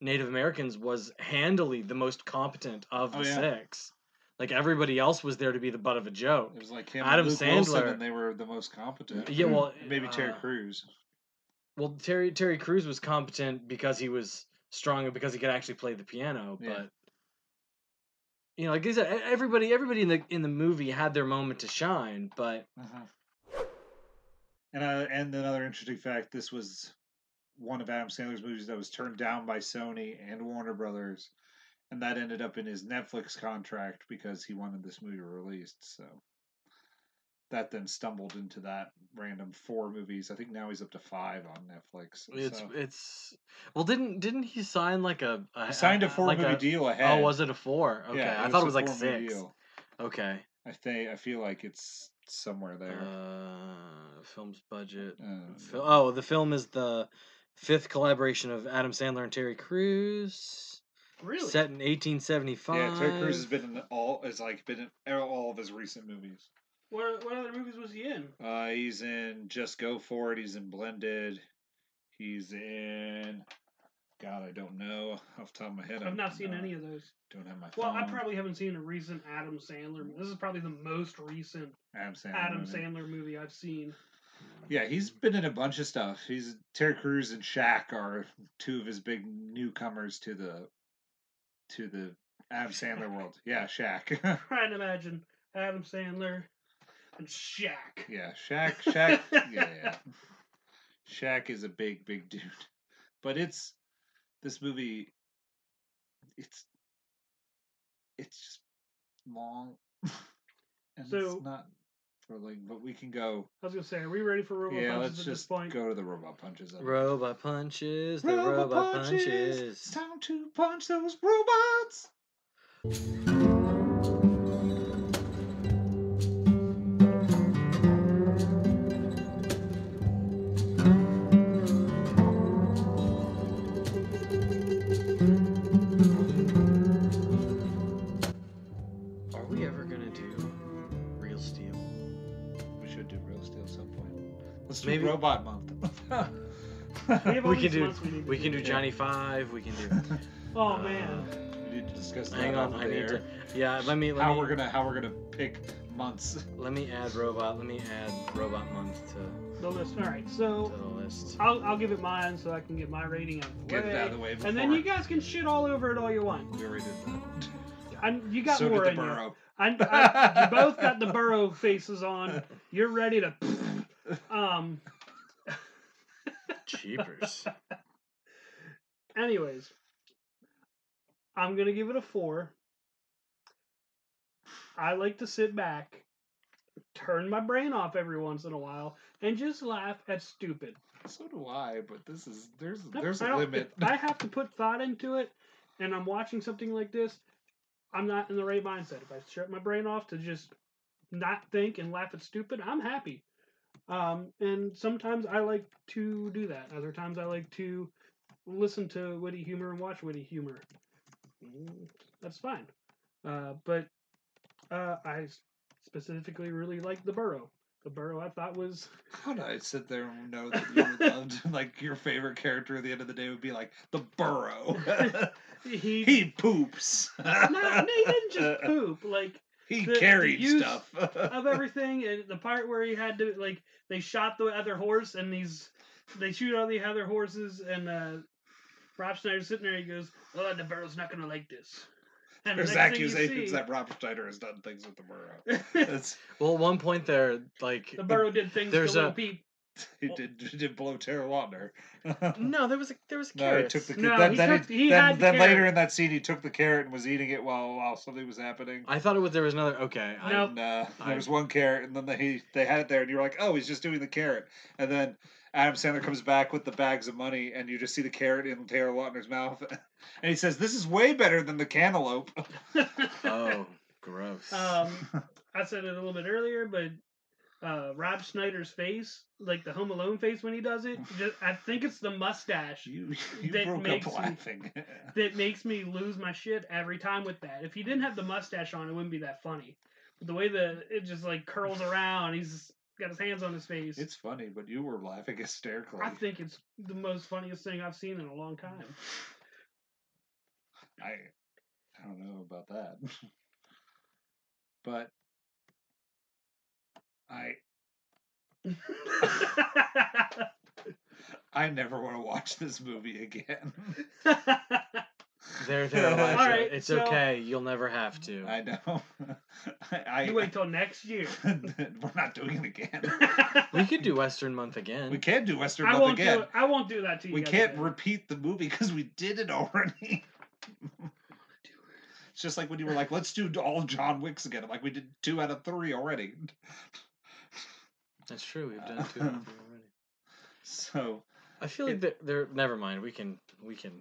[SPEAKER 1] Native Americans, was handily the most competent of
[SPEAKER 3] Oh,
[SPEAKER 1] the
[SPEAKER 3] yeah.
[SPEAKER 1] six. Like everybody else was there to be the butt of a joke.
[SPEAKER 3] It was like him
[SPEAKER 1] Adam
[SPEAKER 3] and Luke Wilson,
[SPEAKER 1] Sandler-
[SPEAKER 3] and they were the most competent.
[SPEAKER 1] Yeah, well,
[SPEAKER 3] maybe Terry
[SPEAKER 1] uh,
[SPEAKER 3] Crews.
[SPEAKER 1] Well, Terry Terry Crews was competent because he was strong and because he could actually play the piano.
[SPEAKER 3] Yeah.
[SPEAKER 1] But you know, like I said, everybody everybody in the in the movie had their moment to shine. But
[SPEAKER 3] Uh-huh. And uh, and another interesting fact: this was one of Adam Sandler's movies that was turned down by Sony and Warner Brothers, and that ended up in his Netflix contract because he wanted this movie released. So that then stumbled into that random four movies. I think now he's up to five on Netflix.
[SPEAKER 1] it's
[SPEAKER 3] so.
[SPEAKER 1] it's well, didn't didn't he sign like a, a
[SPEAKER 3] He signed a four
[SPEAKER 1] like
[SPEAKER 3] movie
[SPEAKER 1] a-
[SPEAKER 3] deal ahead.
[SPEAKER 1] Oh, was it a four? Okay,
[SPEAKER 3] Yeah,
[SPEAKER 1] I thought it was
[SPEAKER 3] a
[SPEAKER 1] like
[SPEAKER 3] four-movie
[SPEAKER 1] six.
[SPEAKER 3] deal.
[SPEAKER 1] Okay.
[SPEAKER 3] I think I feel like it's somewhere there.
[SPEAKER 1] Uh, film's budget.
[SPEAKER 3] Uh,
[SPEAKER 1] Fil- oh, the film is the fifth collaboration of Adam Sandler and Terry Crews.
[SPEAKER 2] Really?
[SPEAKER 1] Set in 1875.
[SPEAKER 3] yeah, Terry Crews has been in all. Has like been in all of his recent movies.
[SPEAKER 2] What, what other movies was he in?
[SPEAKER 3] Uh, he's in Just Go For It. He's in Blended. He's in. God, I don't know off the top of my head.
[SPEAKER 2] I've
[SPEAKER 3] I'm
[SPEAKER 2] not seen any of those.
[SPEAKER 3] Don't have my
[SPEAKER 2] Well,
[SPEAKER 3] phone.
[SPEAKER 2] I probably haven't seen a recent Adam Sandler. This is probably the most recent
[SPEAKER 3] Adam Sandler.
[SPEAKER 2] Adam
[SPEAKER 3] movie.
[SPEAKER 2] Sandler movie I've seen.
[SPEAKER 3] Yeah, he's been in a bunch of stuff. He's Terry Crews and Shaq are two of his big newcomers to the to the Adam Sandler world. Yeah, Shaq.
[SPEAKER 2] Trying to imagine Adam Sandler and Shaq.
[SPEAKER 3] yeah, Shaq. Shaq. Yeah, yeah. Shaq is a big, big dude, but it's this movie. It's it's just long, and
[SPEAKER 2] So-
[SPEAKER 3] it's not thrilling. But we can go.
[SPEAKER 2] I was gonna say, are we ready for robot
[SPEAKER 3] yeah,
[SPEAKER 2] punches
[SPEAKER 3] let's
[SPEAKER 2] at this
[SPEAKER 3] just
[SPEAKER 2] point?
[SPEAKER 3] go to the robot punches. of it.
[SPEAKER 1] Robot punches, the robot, punches.
[SPEAKER 3] It's time to punch those robots. Robot month.
[SPEAKER 2] We
[SPEAKER 1] We can do.
[SPEAKER 2] we
[SPEAKER 1] We can do
[SPEAKER 3] Yeah.
[SPEAKER 1] Johnny Five. We can do.
[SPEAKER 2] Oh
[SPEAKER 1] uh,
[SPEAKER 2] man,
[SPEAKER 3] we need to discuss that
[SPEAKER 1] Hang on,
[SPEAKER 3] off
[SPEAKER 1] I need to. Yeah, let me. Let
[SPEAKER 3] how
[SPEAKER 1] me,
[SPEAKER 3] we're gonna how we're gonna pick months.
[SPEAKER 1] Let me add robot. Let me add robot month to,
[SPEAKER 2] the list. All right,
[SPEAKER 1] to
[SPEAKER 2] so
[SPEAKER 1] the list.
[SPEAKER 2] I'll I'll give it mine so I can get my rating out of the
[SPEAKER 3] Get
[SPEAKER 2] way.
[SPEAKER 3] it out of the way before.
[SPEAKER 2] and then you guys can shit all over it all you want.
[SPEAKER 3] we already did that.
[SPEAKER 2] I, you got
[SPEAKER 3] so
[SPEAKER 2] more
[SPEAKER 3] did
[SPEAKER 2] in
[SPEAKER 3] the
[SPEAKER 2] you.
[SPEAKER 3] burro.
[SPEAKER 2] I, I, you both got the burro faces on. You're ready to. Um.
[SPEAKER 1] Cheapers.
[SPEAKER 2] Anyways, I'm gonna give it a four. I like to sit back, turn my brain off every once in a while, and just laugh at stupid.
[SPEAKER 3] So do I, but this is there's there's
[SPEAKER 2] I
[SPEAKER 3] a limit.
[SPEAKER 2] I have to put thought into it, and I'm watching something like this, I'm not in the right mindset. If I shut my brain off to just not think and laugh at stupid, I'm happy. Um, and sometimes I like to do that. Other times I like to listen to witty humor and watch witty humor. Mm, That's fine. Uh, but uh, I specifically really like the burro. The burro I thought was
[SPEAKER 3] How would I sit there and know that you loved like your favorite character at the end of the day would be like the burro.
[SPEAKER 2] he
[SPEAKER 3] he poops.
[SPEAKER 2] no, no, he didn't just poop. Like
[SPEAKER 3] He
[SPEAKER 2] the- the
[SPEAKER 3] carried
[SPEAKER 2] use
[SPEAKER 3] stuff.
[SPEAKER 2] of everything, and the part where he had to like they shot the other horse, and these they shoot all the other horses, and uh, Rob Schneider's sitting there. He goes, "Oh, the burro's not gonna like this." And
[SPEAKER 3] There's
[SPEAKER 2] next thing you
[SPEAKER 3] accusations
[SPEAKER 2] see-
[SPEAKER 3] that Rob Schneider has done things with the burro. That's,
[SPEAKER 1] well, at one point there, like
[SPEAKER 2] the burro did things
[SPEAKER 1] There's
[SPEAKER 2] to little
[SPEAKER 1] a-
[SPEAKER 2] Pete.
[SPEAKER 3] he did he did blow Tara Lautner.
[SPEAKER 1] no, there was a there was a
[SPEAKER 3] No, he
[SPEAKER 1] carrot.
[SPEAKER 3] took the
[SPEAKER 2] No,
[SPEAKER 3] then,
[SPEAKER 2] he
[SPEAKER 3] then,
[SPEAKER 2] took-
[SPEAKER 3] he,
[SPEAKER 2] he
[SPEAKER 3] then,
[SPEAKER 2] had the
[SPEAKER 3] then later
[SPEAKER 2] carrot.
[SPEAKER 3] in that scene he took the carrot and was eating it while while something was happening.
[SPEAKER 1] I thought it was there was another. Okay, I,
[SPEAKER 2] Nope.
[SPEAKER 3] And, uh,
[SPEAKER 1] I-
[SPEAKER 3] there was one carrot, and then they they had it there, and you're like, oh, he's just doing the carrot. And then Adam Sandler comes back with the bags of money, and you just see the carrot in Taylor Lautner's mouth, and he says, "This is way better than the cantaloupe."
[SPEAKER 1] Oh, gross.
[SPEAKER 2] um, I said it a little bit earlier, but uh, Rob Schneider's face, like the Home Alone face when he does it, just, I think it's the mustache
[SPEAKER 3] you you
[SPEAKER 2] That makes me- that makes me lose my shit every time with that. If he didn't have the mustache on, it wouldn't be that funny. But the way that it just like curls around, he's got his hands on his face.
[SPEAKER 3] it's funny, but you were laughing hysterically.
[SPEAKER 2] I think it's the most funniest thing I've seen in a long time.
[SPEAKER 3] I I don't know about that, but I I never want to watch this movie again.
[SPEAKER 1] there, there, Elijah.
[SPEAKER 2] Alright,
[SPEAKER 1] it's
[SPEAKER 2] so-
[SPEAKER 1] okay. You'll never have to.
[SPEAKER 3] I know. I, I
[SPEAKER 2] you wait till next year.
[SPEAKER 3] we're not doing it again.
[SPEAKER 1] we could do Western Month again.
[SPEAKER 3] We can't do Western
[SPEAKER 2] I
[SPEAKER 3] Month
[SPEAKER 2] won't
[SPEAKER 3] again.
[SPEAKER 2] do. I won't do that to you.
[SPEAKER 3] We
[SPEAKER 2] guys
[SPEAKER 3] can't
[SPEAKER 2] again.
[SPEAKER 3] repeat the movie because we did it already. it's just like when you were like, "Let's do all John Wicks again." I'm like, we did two out of three already.
[SPEAKER 1] That's true. We've done two out of three already.
[SPEAKER 3] So
[SPEAKER 1] I feel like
[SPEAKER 3] It-
[SPEAKER 1] they're, they're. Never mind. We can. We can.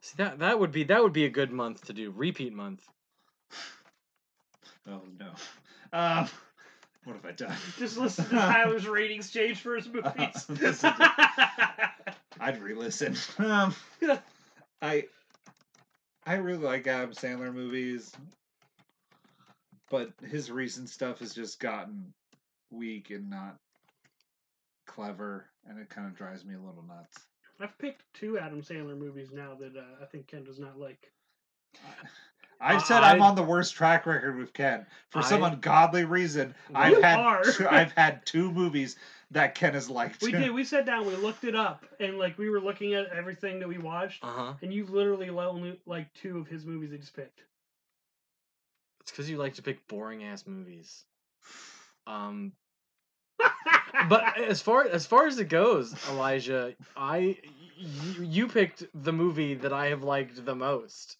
[SPEAKER 1] See that that would be that would be a good month to do repeat month.
[SPEAKER 3] Oh no. Um, what have I done?
[SPEAKER 2] Just listen to Tyler's ratings change for his movies.
[SPEAKER 3] Listen I'd re-listen. Um, I I really like Adam Sandler movies, but his recent stuff has just gotten weak and not clever, and it kind of drives me a little nuts.
[SPEAKER 2] I've picked two Adam Sandler movies now that uh, I think Ken does not like.
[SPEAKER 3] I've said I'm on the worst track record with Ken for some ungodly reason.
[SPEAKER 1] You
[SPEAKER 3] I've had two, I've had two movies that Ken has liked.
[SPEAKER 2] We did. We sat down. We looked it up, and like we were looking at everything that we watched,
[SPEAKER 1] Uh huh.
[SPEAKER 2] and you literally only like two of his movies that he's picked.
[SPEAKER 1] It's because you like to pick boring ass movies. Um, but as far as far as it goes, Elijah, I you, you picked the movie that I have liked the most.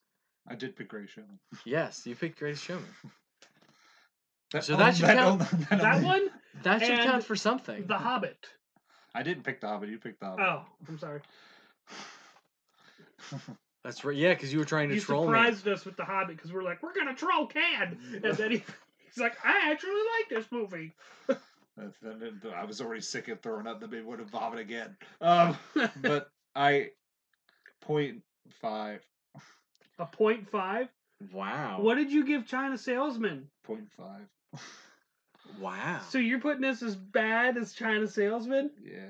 [SPEAKER 3] I did pick Great Showman.
[SPEAKER 1] Yes, you picked Greatest Showman.
[SPEAKER 3] That,
[SPEAKER 1] So that should count-
[SPEAKER 3] only-
[SPEAKER 2] that
[SPEAKER 3] only-
[SPEAKER 2] one,
[SPEAKER 1] That should
[SPEAKER 2] And
[SPEAKER 1] count for something.
[SPEAKER 2] The Hobbit.
[SPEAKER 3] I didn't pick the Hobbit. You picked the Hobbit.
[SPEAKER 2] Oh, I'm sorry.
[SPEAKER 1] That's right. Yeah, because you were trying to
[SPEAKER 2] He
[SPEAKER 1] troll me.
[SPEAKER 2] surprised us with the Hobbit because we're like, we're gonna troll Cad, and then he, he's like, I actually like this movie.
[SPEAKER 3] That's- that- that- I was already sick of throwing up. The baby would have vomit again. Um, but I point five,
[SPEAKER 2] A point five.
[SPEAKER 1] Wow.
[SPEAKER 2] What did you give China Salesman?
[SPEAKER 3] point five.
[SPEAKER 1] Wow.
[SPEAKER 2] So you're putting this as bad as China Salesman?
[SPEAKER 3] Yeah.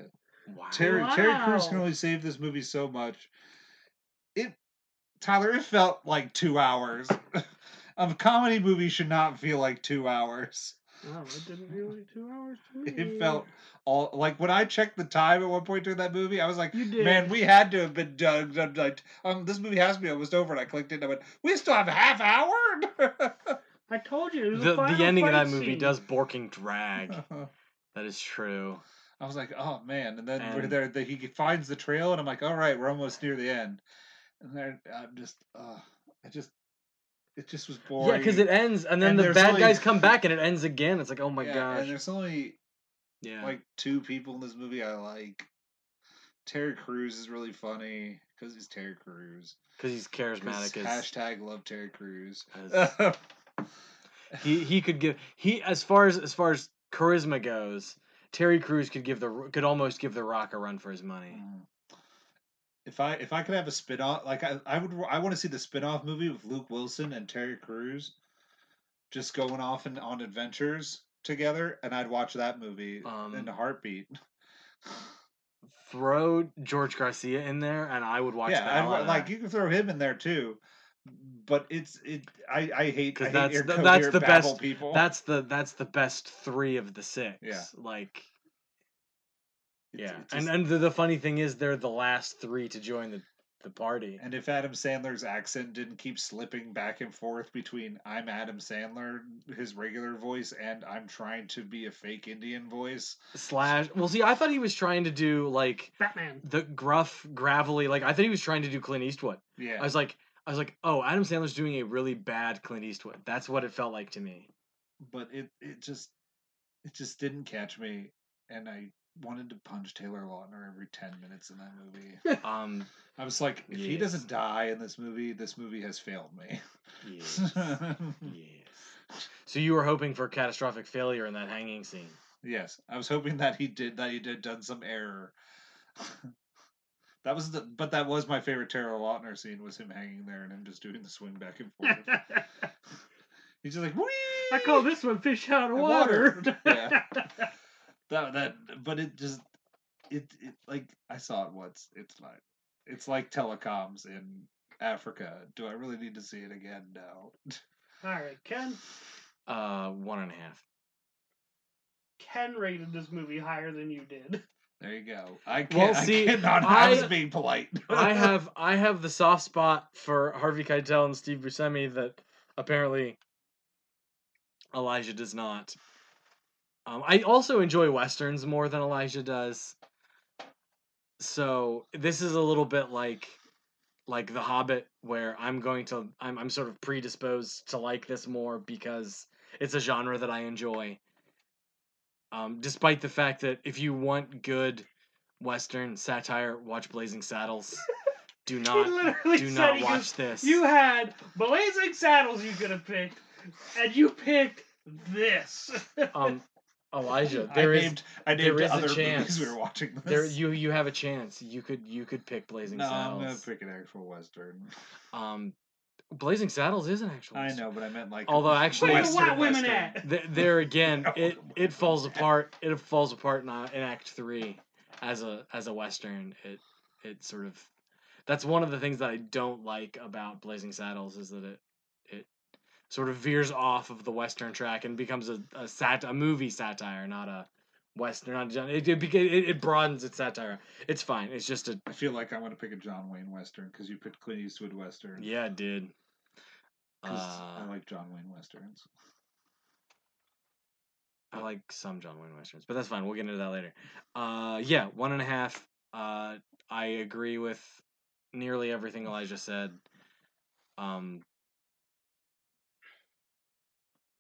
[SPEAKER 1] wow.
[SPEAKER 3] Terry Terry Crews can only save this movie so much. It Tyler, it felt like two hours. a comedy movie should not feel like two hours.
[SPEAKER 2] Oh, it didn't feel like two hours to me.
[SPEAKER 3] It felt all like when I checked the time at one point during that movie, I was like,
[SPEAKER 2] You did.
[SPEAKER 3] man, we had to have been done. done, like, um, this movie has to be almost over. And I clicked it and I went, we still have a half hour.
[SPEAKER 2] I told you. It was
[SPEAKER 1] The,
[SPEAKER 2] final
[SPEAKER 1] the ending of that movie
[SPEAKER 2] scene.
[SPEAKER 1] does borking drag. That is true.
[SPEAKER 3] I was like, oh man! And then we're
[SPEAKER 1] And-
[SPEAKER 3] there, the, he finds the trail, and I'm like, all right, we're almost near the end. And then I'm just, uh, I just, it just was boring.
[SPEAKER 1] Yeah, because it ends, and then
[SPEAKER 3] And
[SPEAKER 1] the bad
[SPEAKER 3] only-
[SPEAKER 1] guys come back, and it ends again. It's like, oh my
[SPEAKER 3] Yeah,
[SPEAKER 1] gosh.
[SPEAKER 3] And there's only
[SPEAKER 1] Yeah.
[SPEAKER 3] like two people in this movie I like. Terry Crews is really funny because he's Terry Crews.
[SPEAKER 1] Because he's charismatic as
[SPEAKER 3] Hashtag love Terry Crews.
[SPEAKER 1] as- he he could give he as far as as far as charisma goes. Terry Crews could give the could almost give the Rock a run for his money.
[SPEAKER 3] Mm. If I if I could have a spin off like I, I would I want to see the spin off movie with Luke Wilson and Terry Crews just going off and on adventures together and I'd watch that movie
[SPEAKER 1] Um,
[SPEAKER 3] in a heartbeat.
[SPEAKER 1] Throw George Garcia in there, and I would watch
[SPEAKER 3] yeah,
[SPEAKER 1] the
[SPEAKER 3] I'd,
[SPEAKER 1] hell
[SPEAKER 3] wa-
[SPEAKER 1] out of
[SPEAKER 3] like you can throw him in there too. But it's it I I hate
[SPEAKER 1] 'Cause
[SPEAKER 3] I
[SPEAKER 1] that's
[SPEAKER 3] hate
[SPEAKER 1] the- that's the best-
[SPEAKER 3] people.
[SPEAKER 1] That's the that's the best three of the six.
[SPEAKER 3] Yeah.
[SPEAKER 1] Like
[SPEAKER 3] It's-
[SPEAKER 1] yeah,
[SPEAKER 3] it's
[SPEAKER 1] and
[SPEAKER 3] just-
[SPEAKER 1] and the, the funny thing is they're the last three to join the the party.
[SPEAKER 3] And if Adam Sandler's accent didn't keep slipping back and forth between I'm Adam Sandler, his regular voice, and I'm trying to be a fake Indian voice.
[SPEAKER 1] Slash. Well, see, I thought he was trying to do like
[SPEAKER 2] Batman.
[SPEAKER 1] the gruff, gravelly. Like I thought he was trying to do Clint Eastwood.
[SPEAKER 3] Yeah.
[SPEAKER 1] I was like, I was like, oh, Adam Sandler's doing a really bad Clint Eastwood. That's what it felt like to me.
[SPEAKER 3] but it, it just it just didn't catch me and I wanted to punch Taylor Lautner every ten minutes in that movie.
[SPEAKER 1] Um,
[SPEAKER 3] I was like, if he doesn't die in this movie, this movie has failed me.
[SPEAKER 1] yes, yes. So you were hoping for catastrophic failure in that hanging scene.
[SPEAKER 3] yes. I was hoping that he did that he did done some error. That was the, but that was my favorite Taylor Lautner scene was him hanging there and him just doing the swing back and forth. He's just like, Whee!
[SPEAKER 2] I call this one fish out of water.
[SPEAKER 3] water. Yeah. That that, but it just, it, it like I saw it once. It's like It's like telecoms in Africa. Do I really need to see it again? No.
[SPEAKER 2] All right, Ken.
[SPEAKER 1] Uh, one and a half.
[SPEAKER 2] Ken rated this movie higher than you did.
[SPEAKER 3] There you go. I can't.
[SPEAKER 1] see,
[SPEAKER 3] I cannot. I, was being polite.
[SPEAKER 1] I have I have the soft spot for Harvey Keitel and Steve Buscemi that apparently Elijah does not. Um, I also enjoy westerns more than Elijah does. So this is a little bit like like The Hobbit, where I'm going to I'm I'm sort of predisposed to like this more because it's a genre that I enjoy. Um, despite the fact that if you want good Western satire, watch Blazing Saddles. Do not do not watch
[SPEAKER 2] goes,
[SPEAKER 1] this.
[SPEAKER 2] You had Blazing Saddles you could have picked, and you picked this.
[SPEAKER 1] um, Elijah,
[SPEAKER 3] I
[SPEAKER 1] there is
[SPEAKER 3] named. I
[SPEAKER 1] there
[SPEAKER 3] named
[SPEAKER 1] is a chance.
[SPEAKER 3] movies we were watching. This.
[SPEAKER 1] there you you have a chance. You could you could pick Blazing Saddles.
[SPEAKER 3] no, I'm gonna pick an actual western.
[SPEAKER 1] Um, Blazing Saddles is an actual.
[SPEAKER 3] I know, but I meant like.
[SPEAKER 1] Although actually-
[SPEAKER 2] Where the white women at?
[SPEAKER 1] Th- there again, it it falls apart. It falls apart in, uh, in Act Three, as a as a western. It it sort of that's one of the things that I don't like about Blazing Saddles is that it it sort of veers off of the western track and becomes a a sat a movie satire, not a western. Not a, it, it, it it broadens its satire. It's fine. It's just a
[SPEAKER 3] I feel like I want to pick a John Wayne western because you picked Clint Eastwood western.
[SPEAKER 1] yeah, it did. Uh,
[SPEAKER 3] I like John Wayne westerns.
[SPEAKER 1] I like some John Wayne westerns, but that's fine. We'll get into that later. Uh, yeah, one and a half. Uh, I agree with nearly everything Elijah said. Um,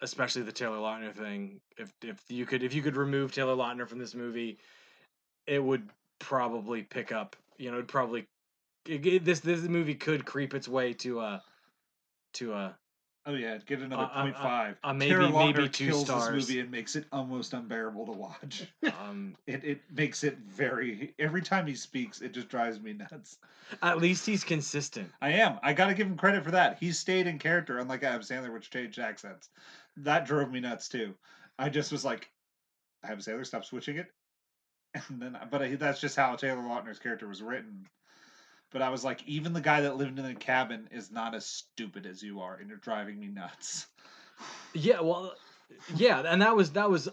[SPEAKER 1] especially the Taylor Lautner thing. If if you could if you could remove Taylor Lautner from this movie, it would probably pick up. You know, it'd probably it, it- this this movie could creep its way to a to a
[SPEAKER 3] Oh yeah, get another
[SPEAKER 1] Uh, uh,
[SPEAKER 3] point five.
[SPEAKER 1] uh, maybe-
[SPEAKER 3] Taylor
[SPEAKER 1] maybe
[SPEAKER 3] Lautner
[SPEAKER 1] two
[SPEAKER 3] kills
[SPEAKER 1] stars.
[SPEAKER 3] this movie and makes it almost unbearable to watch.
[SPEAKER 1] um.
[SPEAKER 3] It it makes it very. Every time he speaks, it just drives me nuts.
[SPEAKER 1] At least he's consistent.
[SPEAKER 3] I am. I got to give him credit for that. He stayed in character, unlike Adam Sandler, which changed accents. That drove me nuts too. I just was like, Adam Sandler, stop switching it. And then, but I, that's just how Taylor Lautner's character was written. But I was like, even the guy that lived in the cabin is not as stupid as you are, and you're driving me nuts.
[SPEAKER 1] Yeah, well, yeah, and that was that was uh,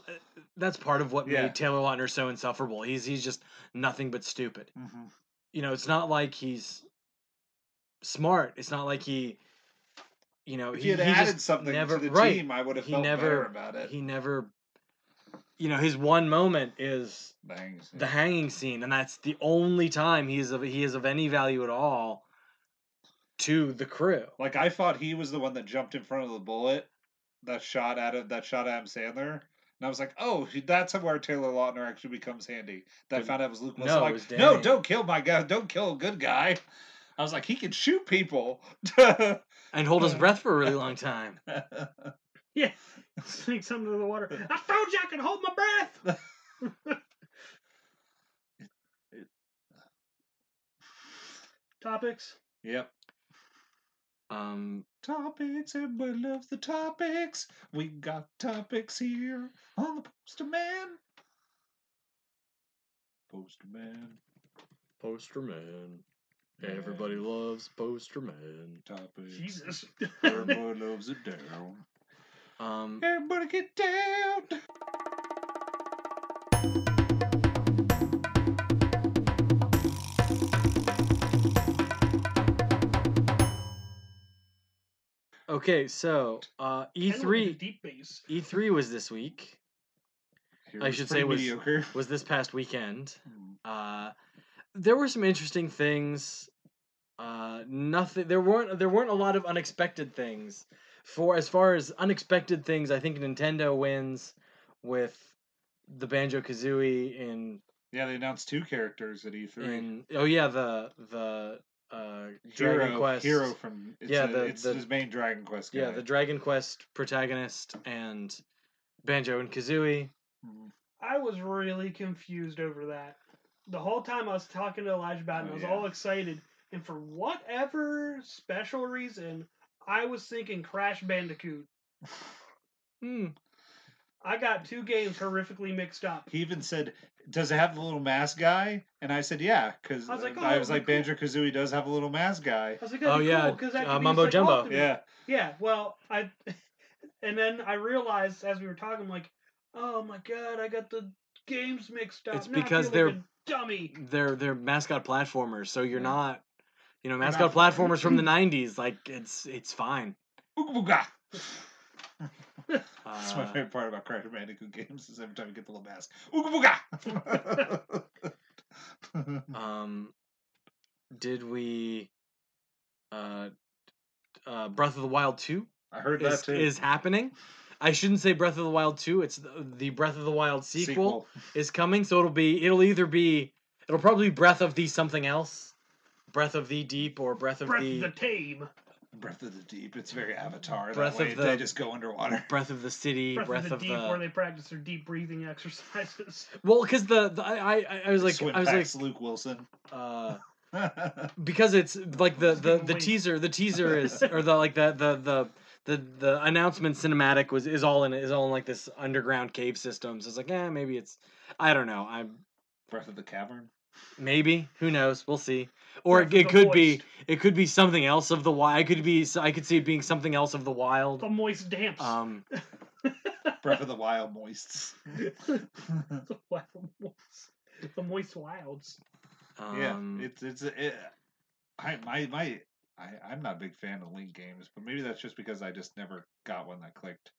[SPEAKER 1] that's part of what
[SPEAKER 3] Yeah.
[SPEAKER 1] made Taylor Lautner so insufferable. He's he's just nothing but stupid.
[SPEAKER 3] Mm-hmm.
[SPEAKER 1] You know, it's not like he's smart. It's not like he, you know,
[SPEAKER 3] If he had
[SPEAKER 1] he
[SPEAKER 3] added something
[SPEAKER 1] never-
[SPEAKER 3] to the
[SPEAKER 1] right.
[SPEAKER 3] team, I would have
[SPEAKER 1] he
[SPEAKER 3] felt
[SPEAKER 1] never
[SPEAKER 3] better about it.
[SPEAKER 1] he never. You know, his one moment is the hanging scene, and that's the only time he is of he is of any value at all to the crew.
[SPEAKER 3] Like I thought he was the one that jumped in front of the bullet that shot at it that shot Adam Sandler. And I was like, oh, he- that's where Taylor Lautner actually becomes handy. That I found out was Luke
[SPEAKER 1] no,
[SPEAKER 3] Wilson.
[SPEAKER 1] it
[SPEAKER 3] like, no, don't kill my guy. Don't kill a good guy. I was like, he can shoot people.
[SPEAKER 1] and hold his breath for a really long time.
[SPEAKER 2] yeah, sneak something under the water. I told you I could hold my breath. Topics.
[SPEAKER 3] yep.
[SPEAKER 1] Um,
[SPEAKER 3] Topics. Everybody loves the topics. We got topics here on the Poster Men. Poster
[SPEAKER 1] Everybody loves Poster Men.
[SPEAKER 3] Topics.
[SPEAKER 2] Jesus.
[SPEAKER 3] Everybody loves it down.
[SPEAKER 1] Um,
[SPEAKER 3] Everybody get down.
[SPEAKER 1] okay, so uh,
[SPEAKER 2] Ken with the
[SPEAKER 1] E3
[SPEAKER 2] Deep bass.
[SPEAKER 1] E3 was this week.
[SPEAKER 3] Here
[SPEAKER 1] I should say
[SPEAKER 3] pretty
[SPEAKER 1] was-
[SPEAKER 3] mediocre.
[SPEAKER 1] Was this past weekend.
[SPEAKER 3] Hmm.
[SPEAKER 1] Uh, there were some interesting things. Uh, nothing. There weren't. There weren't a lot of unexpected things. For as far as unexpected things, I think Nintendo wins with the Banjo Kazooie in
[SPEAKER 3] Yeah, they announced two characters at E3.
[SPEAKER 1] in. Oh yeah, the the uh,
[SPEAKER 3] Hero,
[SPEAKER 1] Dragon Quest.
[SPEAKER 3] Hero from it's
[SPEAKER 1] Yeah,
[SPEAKER 3] a-
[SPEAKER 1] the-
[SPEAKER 3] it's
[SPEAKER 1] the-
[SPEAKER 3] his main Dragon Quest guy.
[SPEAKER 1] Yeah, the Dragon Quest protagonist and Banjo and Kazooie.
[SPEAKER 3] Mhm.
[SPEAKER 2] I was really confused over that. The whole time I was talking to Elijah about it,
[SPEAKER 3] Oh,
[SPEAKER 2] I was
[SPEAKER 3] yeah.
[SPEAKER 2] all excited. And for whatever special reason, I was thinking Crash Bandicoot.
[SPEAKER 1] Hmm.
[SPEAKER 2] I got two games horrifically mixed up.
[SPEAKER 3] He even said, "Does it have the little mask guy?" And I said, "Yeah," because
[SPEAKER 2] I was like, "Oh,
[SPEAKER 3] I was like,
[SPEAKER 2] cool."
[SPEAKER 3] Banjo Kazooie does have a little mask guy.
[SPEAKER 2] I was like,
[SPEAKER 1] Oh,
[SPEAKER 2] that'd
[SPEAKER 1] yeah,
[SPEAKER 2] cool, 'cause that
[SPEAKER 1] uh,
[SPEAKER 2] could be
[SPEAKER 1] Mumbo Jumbo.
[SPEAKER 3] Yeah,
[SPEAKER 2] Yeah, well, I and then I realized as we were talking, like, oh my god, I got the games mixed up.
[SPEAKER 1] It's
[SPEAKER 2] Now
[SPEAKER 1] because they're-
[SPEAKER 2] like dummy.
[SPEAKER 1] They're they're mascot platformers, so you're
[SPEAKER 3] Yeah.
[SPEAKER 1] not. You know, mascot platformers from the '90s, like it's it's fine.
[SPEAKER 3] Ooga booga. That's my
[SPEAKER 1] Uh,
[SPEAKER 3] favorite part about Crash Bandicoot games is every time you get the little mask. Ooga booga.
[SPEAKER 1] um, did we? Uh, uh, Breath of the Wild two
[SPEAKER 3] I heard
[SPEAKER 1] is
[SPEAKER 3] that too.
[SPEAKER 1] is happening. I shouldn't say Breath of the Wild two. It's the, the Breath of the Wild sequel, is coming. So it'll be it'll either be it'll probably be Breath of the something else, Breath of the Deep or Breath of
[SPEAKER 2] Breath
[SPEAKER 1] the,
[SPEAKER 2] of the Tame.
[SPEAKER 3] Breath of the Deep. It's very Avatar.
[SPEAKER 1] Breath
[SPEAKER 3] that way
[SPEAKER 1] of the-
[SPEAKER 3] they just go underwater.
[SPEAKER 1] Breath of the City,
[SPEAKER 2] Breath,
[SPEAKER 1] Breath,
[SPEAKER 2] of the Deep, where they practice their deep breathing exercises.
[SPEAKER 1] Well, because the, the I, I I was like
[SPEAKER 3] Swim
[SPEAKER 1] I was like
[SPEAKER 3] Luke Wilson.
[SPEAKER 1] uh because it's like the
[SPEAKER 2] Just
[SPEAKER 1] the, the teaser the teaser is or the like the the the the, the announcement cinematic was is all in is all in like this underground cave system. So it's like, yeah, maybe it's I don't know. I'm
[SPEAKER 3] Breath of the Cavern.
[SPEAKER 1] maybe who knows. We'll see. Or
[SPEAKER 2] Breath
[SPEAKER 1] it, it
[SPEAKER 2] the
[SPEAKER 1] could be it could be something else of the wild. I could be I could see it being something else of the wild.
[SPEAKER 2] The moist damps.
[SPEAKER 1] Um,
[SPEAKER 3] Breath of the Wild Moists.
[SPEAKER 2] the wild moist. The moist wilds.
[SPEAKER 3] yeah,
[SPEAKER 1] um,
[SPEAKER 3] it's it's it, I my my I I'm not a big fan of Link games, but maybe that's just because I just never got one that clicked.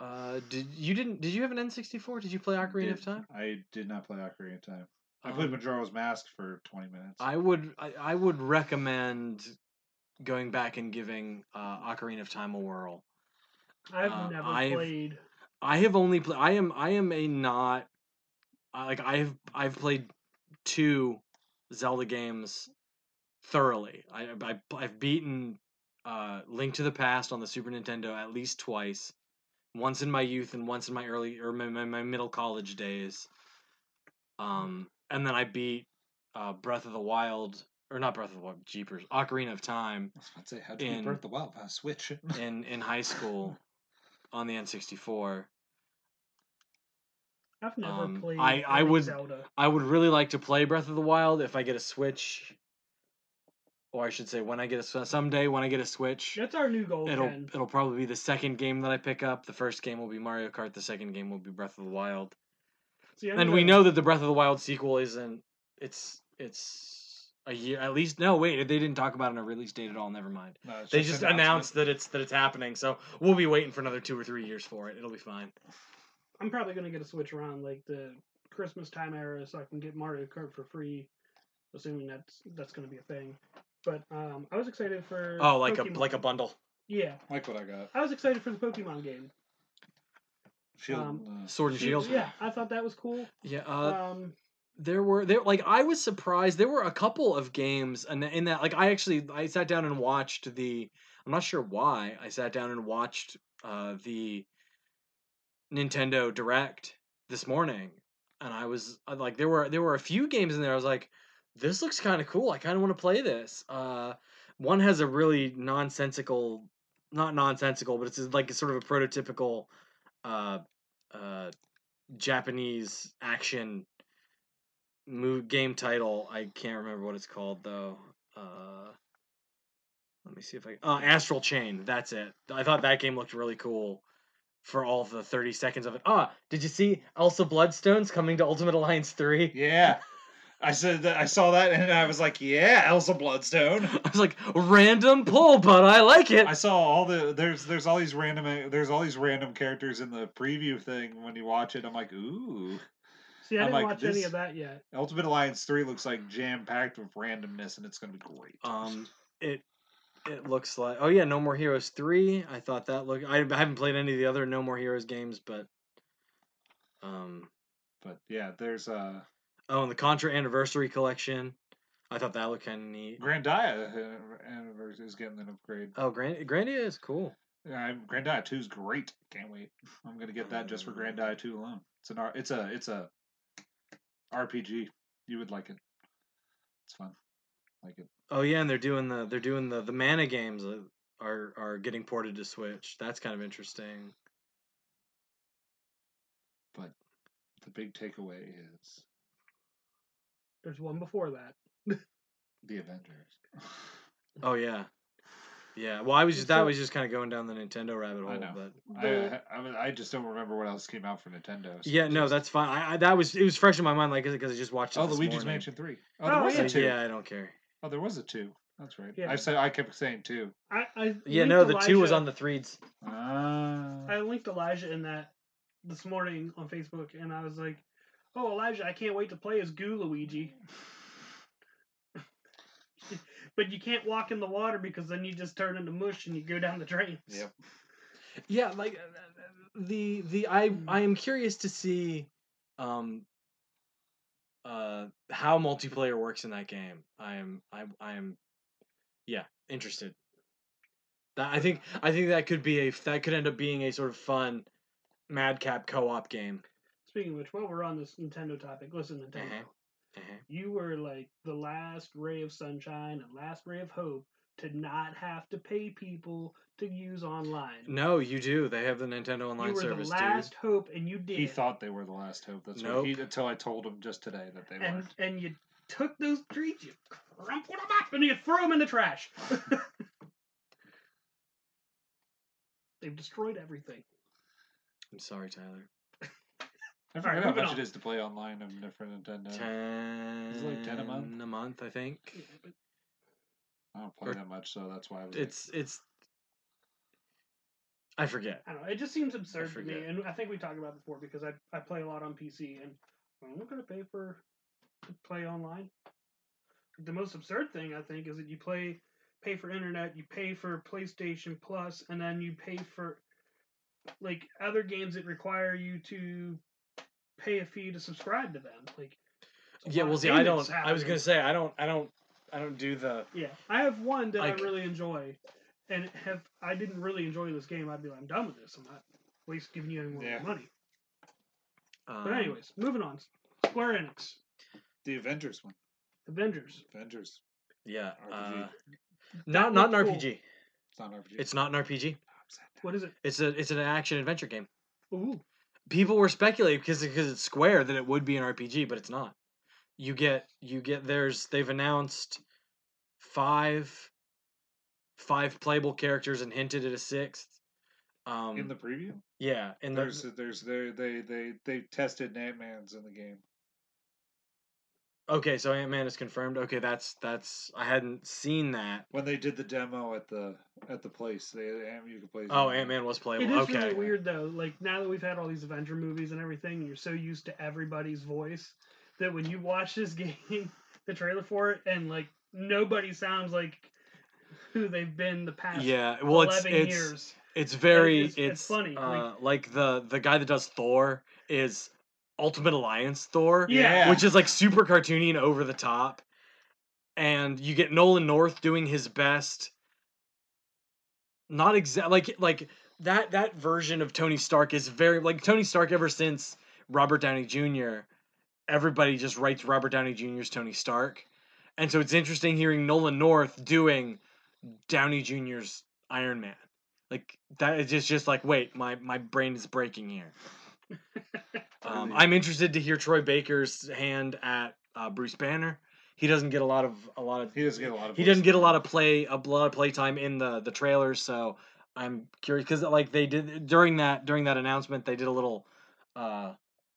[SPEAKER 1] Uh, did you didn't? Did you have an N sixty four? Did you play Ocarina of Time?
[SPEAKER 3] I did not play Ocarina of Time. I played
[SPEAKER 1] Um,
[SPEAKER 3] Majora's Mask for 20 minutes.
[SPEAKER 1] I would I, I would recommend going back and giving uh, Ocarina of Time a whirl.
[SPEAKER 2] I've
[SPEAKER 1] Uh,
[SPEAKER 2] never
[SPEAKER 1] I've-
[SPEAKER 2] played.
[SPEAKER 1] I have only played. I am I am a not like I've I've played two Zelda games thoroughly. I, I I've beaten uh, Link to the Past on the Super Nintendo at least twice, once in my youth and once in my early or my, my, my middle college days. Um, and then I beat uh, Breath of the Wild or not Breath of the Wild, Jeepers, Ocarina of Time
[SPEAKER 3] I was about to say, how'd you
[SPEAKER 1] in-
[SPEAKER 3] beat Breath of the Wild? Uh, Switch.
[SPEAKER 1] in in high school on the N64.
[SPEAKER 2] I've never
[SPEAKER 1] um,
[SPEAKER 2] played.
[SPEAKER 1] I- I would-
[SPEAKER 2] Zelda.
[SPEAKER 1] I would really like to play Breath of the Wild if I get a Switch, or I should say when I get a Sw- someday when I get a Switch.
[SPEAKER 2] That's our new goal.
[SPEAKER 1] It'll
[SPEAKER 2] Ken.
[SPEAKER 1] it'll probably be the second game that I pick up. The first game will be Mario Kart. The second game will be Breath of the Wild.
[SPEAKER 2] See,
[SPEAKER 1] And we know that the Breath of the Wild sequel isn't. It's it's a year at least. No, wait, they didn't talk about it on a release date at all. Never mind.
[SPEAKER 3] No, it's
[SPEAKER 1] They
[SPEAKER 3] an
[SPEAKER 1] just
[SPEAKER 3] announcement.
[SPEAKER 1] announced that it's that it's happening. So we'll be waiting for another two or three years for it. It'll be fine.
[SPEAKER 2] I'm probably gonna get a Switch around like the Christmas time era, so I can get Mario Kart for free, assuming that's that's gonna be a thing. But um, I was excited for.
[SPEAKER 1] Oh, like a like a bundle.
[SPEAKER 2] Yeah,
[SPEAKER 3] Like what I got.
[SPEAKER 2] I was excited for the Pokemon game.
[SPEAKER 3] Shield.
[SPEAKER 2] Um,
[SPEAKER 3] uh,
[SPEAKER 1] Sword and Shield.
[SPEAKER 2] Yeah, I thought that was cool.
[SPEAKER 1] Yeah. Uh,
[SPEAKER 2] Um,
[SPEAKER 1] there were there like I was surprised there were a couple of games and in that like I actually I sat down and watched the I'm not sure why I sat down and watched uh the Nintendo Direct this morning and I was uh, like there were there were a few games in there I was like this looks kind of cool I kind of want to play this uh one has a really nonsensical not nonsensical but it's like sort of a prototypical uh uh Japanese action move game title. I can't remember what it's called though. Uh, let me see if I. Uh, Astral Chain. That's it. I thought that game looked really cool for all the 30 seconds of it. Ah, did you see Elsa Bloodstone's coming to Ultimate Alliance 3?
[SPEAKER 3] Yeah. I said that I saw that and I was like, yeah, Elsa Bloodstone.
[SPEAKER 1] I was like, random pull, but I like it.
[SPEAKER 3] I saw all the there's there's all these random there's all these random characters in the preview thing when you watch it. I'm like, ooh.
[SPEAKER 2] see, I
[SPEAKER 3] I'm
[SPEAKER 2] didn't
[SPEAKER 3] like,
[SPEAKER 2] watch any of that yet.
[SPEAKER 3] Ultimate Alliance 3 looks like jam packed with randomness and it's gonna be great.
[SPEAKER 1] Um, it it looks like oh yeah, No More Heroes 3. I thought that looked. I haven't played any of the other No More Heroes games, but um,
[SPEAKER 3] but yeah, there's uh
[SPEAKER 1] oh, and the Contra Anniversary Collection. I thought that looked kind of neat.
[SPEAKER 3] Grandia uh, Anniversary is getting an upgrade.
[SPEAKER 1] Oh, Grand Grandia is cool.
[SPEAKER 3] Yeah, Grandia 2 is great. Can't wait. I'm gonna get that just for Grandia 2 alone. It's an it's a it's a RPG. You would like it. It's fun. Like it.
[SPEAKER 1] Oh yeah, and they're doing the they're doing the the mana games are are getting ported to Switch. That's kind of interesting.
[SPEAKER 3] But the big takeaway is
[SPEAKER 2] There's one before that.
[SPEAKER 3] the Avengers.
[SPEAKER 1] Oh yeah, yeah. Well, I was just that was just kind of going down the Nintendo rabbit hole.
[SPEAKER 3] I know.
[SPEAKER 1] But
[SPEAKER 2] The-
[SPEAKER 3] I, I I just don't remember what else came out for Nintendo. so
[SPEAKER 1] yeah,
[SPEAKER 3] it's
[SPEAKER 1] no, that's fine. I, I that was it was fresh in my mind, like because I just watched.
[SPEAKER 3] Oh,
[SPEAKER 1] this
[SPEAKER 3] Luigi's
[SPEAKER 1] morning.
[SPEAKER 3] Mansion Three. Oh,
[SPEAKER 2] Oh,
[SPEAKER 3] was
[SPEAKER 2] yeah.
[SPEAKER 3] a two.
[SPEAKER 1] Yeah, I don't care.
[SPEAKER 3] Oh, there was a two. That's right.
[SPEAKER 2] Yeah.
[SPEAKER 3] I said I kept saying two.
[SPEAKER 2] I, I
[SPEAKER 1] Yeah, no, the two was on the threes.
[SPEAKER 3] Ah.
[SPEAKER 2] I linked Elijah in that this morning on Facebook, and I was like, "Oh, Elijah, I can't wait to play as Goo Luigi." but you can't walk in the water because then you just turn into mush and you go down the drains.
[SPEAKER 3] Yep.
[SPEAKER 1] Yeah, like uh, the the I I am curious to see um uh how multiplayer works in that game. I am I I am yeah, interested. That I think I think that could be a that could end up being a sort of fun madcap co-op game.
[SPEAKER 2] Speaking of which, while we're on this Nintendo topic, listen, Nintendo,
[SPEAKER 1] Uh-huh. Uh-huh.
[SPEAKER 2] you were like the last ray of sunshine and last ray of hope to not have to pay people to use online.
[SPEAKER 1] No, you do. They have the Nintendo Online
[SPEAKER 2] you were
[SPEAKER 1] service,
[SPEAKER 2] the last hope, and you did.
[SPEAKER 3] He thought they were the last hope. That's
[SPEAKER 1] Nope.
[SPEAKER 3] what he until I told him just today that they
[SPEAKER 2] and
[SPEAKER 3] were.
[SPEAKER 2] and you took those trees, you crumpled them up, and you threw them in the trash. They've destroyed everything.
[SPEAKER 1] I'm sorry, Tyler.
[SPEAKER 3] I
[SPEAKER 2] Alright,
[SPEAKER 3] forget how much
[SPEAKER 2] on.
[SPEAKER 3] it is to play online on different Nintendo.
[SPEAKER 1] Ten,
[SPEAKER 3] Is it like 10 a month?
[SPEAKER 1] A month, I think.
[SPEAKER 3] I don't play
[SPEAKER 1] Or-
[SPEAKER 3] that much, so that's why I was.
[SPEAKER 1] It's it's I forget.
[SPEAKER 2] I don't know. It just seems absurd to me, and I think we talked about it before because I I play a lot on PC, and I'm not gonna pay for to play online. The most absurd thing I think is that you play pay for internet, you pay for PlayStation Plus, and then you pay for like other games that require you to pay a fee to subscribe to them. Like
[SPEAKER 1] Yeah,
[SPEAKER 2] lot
[SPEAKER 1] well, see, I don't. I was gonna say I don't. I don't. I don't do the.
[SPEAKER 2] Yeah, I have one that
[SPEAKER 1] Like-
[SPEAKER 2] I really enjoy, and have I didn't really enjoy this game, I'd be like, I'm done with this. I'm not waste giving you any more
[SPEAKER 3] Yeah.
[SPEAKER 2] money.
[SPEAKER 1] Um,
[SPEAKER 2] But anyways, moving on. Square Enix,
[SPEAKER 3] The Avengers one.
[SPEAKER 2] Avengers.
[SPEAKER 3] Avengers.
[SPEAKER 1] yeah.
[SPEAKER 3] RPG.
[SPEAKER 1] Uh, not not an
[SPEAKER 2] looked cool.
[SPEAKER 1] RPG.
[SPEAKER 3] It's not an RPG.
[SPEAKER 1] It's not an RPG.
[SPEAKER 2] What is it?
[SPEAKER 1] It's a it's an action adventure game.
[SPEAKER 2] Ooh,
[SPEAKER 1] People were speculating because because it's Square that it would be an RPG, but it's not. You get you get there's they've announced five five playable characters and hinted at a sixth. Um,
[SPEAKER 3] in the preview.
[SPEAKER 1] yeah,
[SPEAKER 3] There's
[SPEAKER 1] the
[SPEAKER 3] there's they they they they tested Ant Man's in the game.
[SPEAKER 1] Okay, so Ant Man is confirmed. Okay, that's that's I hadn't seen that.
[SPEAKER 3] When they did the demo at the at the place, they Ant you could play.
[SPEAKER 1] Oh, Ant Man was
[SPEAKER 2] it
[SPEAKER 1] playable.
[SPEAKER 2] is
[SPEAKER 1] okay,
[SPEAKER 2] really weird though. Like now that we've had all these Avenger movies and everything, you're so used to everybody's voice that when you watch this game, the trailer for it, and like nobody sounds like who they've been the past
[SPEAKER 1] yeah. Well, it's
[SPEAKER 2] eleven
[SPEAKER 1] it's
[SPEAKER 2] years.
[SPEAKER 1] it's very
[SPEAKER 2] it's-
[SPEAKER 1] it's,
[SPEAKER 2] it's funny, like-
[SPEAKER 1] Uh, like the the guy that does Thor is Ultimate Alliance Thor.
[SPEAKER 2] Yeah.
[SPEAKER 1] which is like super cartoony and over the top. And you get Nolan North doing his best. Not exact like like that that version of Tony Stark is very like Tony Stark ever since Robert Downey Jr. Everybody just writes Robert Downey Jr.'s Tony Stark. And so it's interesting hearing Nolan North doing Downey Jr.'s Iron Man. Like that is just just like wait, my my brain is breaking here. Um, I'm interested to hear Troy Baker's hand at uh, Bruce Banner. He doesn't get a lot of a lot of
[SPEAKER 3] He doesn't get a lot of.
[SPEAKER 1] he doesn't get a lot of play a lot of play time in the the trailers. So I'm curious because like they did during that during that announcement they did a little uh,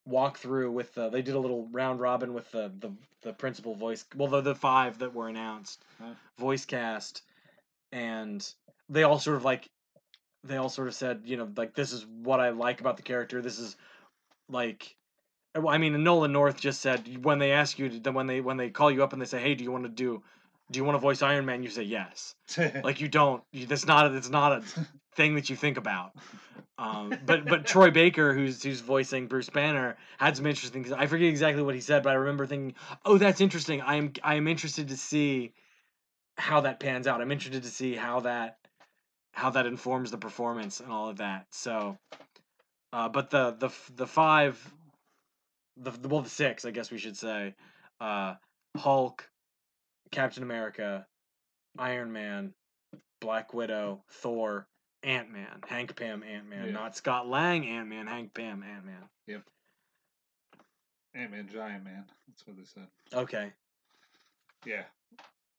[SPEAKER 1] walkthrough with the they did a little round robin with the the, the principal voice well the the five that were announced
[SPEAKER 3] Huh.
[SPEAKER 1] voice cast and they all sort of like they all sort of said you know like this is what I like about the character this is like I mean Nolan North just said when they ask you to, when they when they call you up and they say hey do you want to do do you want to voice Iron Man you say yes. Like you don't you, that's not a, that's not a thing that you think about. Um, but but Troy Baker who's who's voicing Bruce Banner had some interesting I forget exactly what he said but I remember thinking oh that's interesting. I'm I am interested to see how that pans out. I'm interested to see how that how that informs the performance and all of that. So uh, but the the the five the, the well the six I guess we should say uh, Hulk Captain America Iron Man Black Widow Thor Ant Man Hank Pym Ant Man
[SPEAKER 3] Yeah.
[SPEAKER 1] not Scott Lang Ant Man Hank Pym Ant Man Yep.
[SPEAKER 3] Ant Man, Giant Man. That's what they said.
[SPEAKER 1] okay
[SPEAKER 3] Yeah,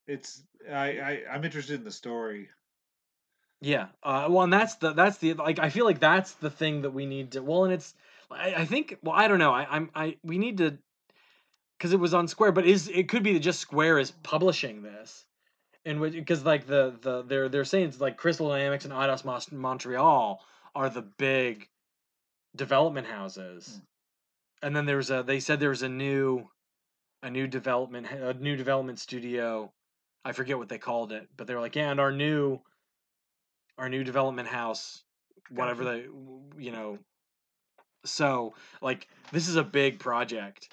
[SPEAKER 3] it's I, I I'm interested in the story.
[SPEAKER 1] Yeah. Uh, well, and that's the that's the like I feel like that's the thing that we need to. Well, and it's I, I think well I don't know I I'm I we need to because it was on Square, but is it could be that just Square is publishing this, and because like the the they're they're saying it's like Crystal Dynamics and Eidos Montreal are the big development houses, and then there's a they said there was a new a new development a new development studio. I forget what they called it, but they were like, yeah, and our new our new development house, whatever they, you know. So like this is a big project.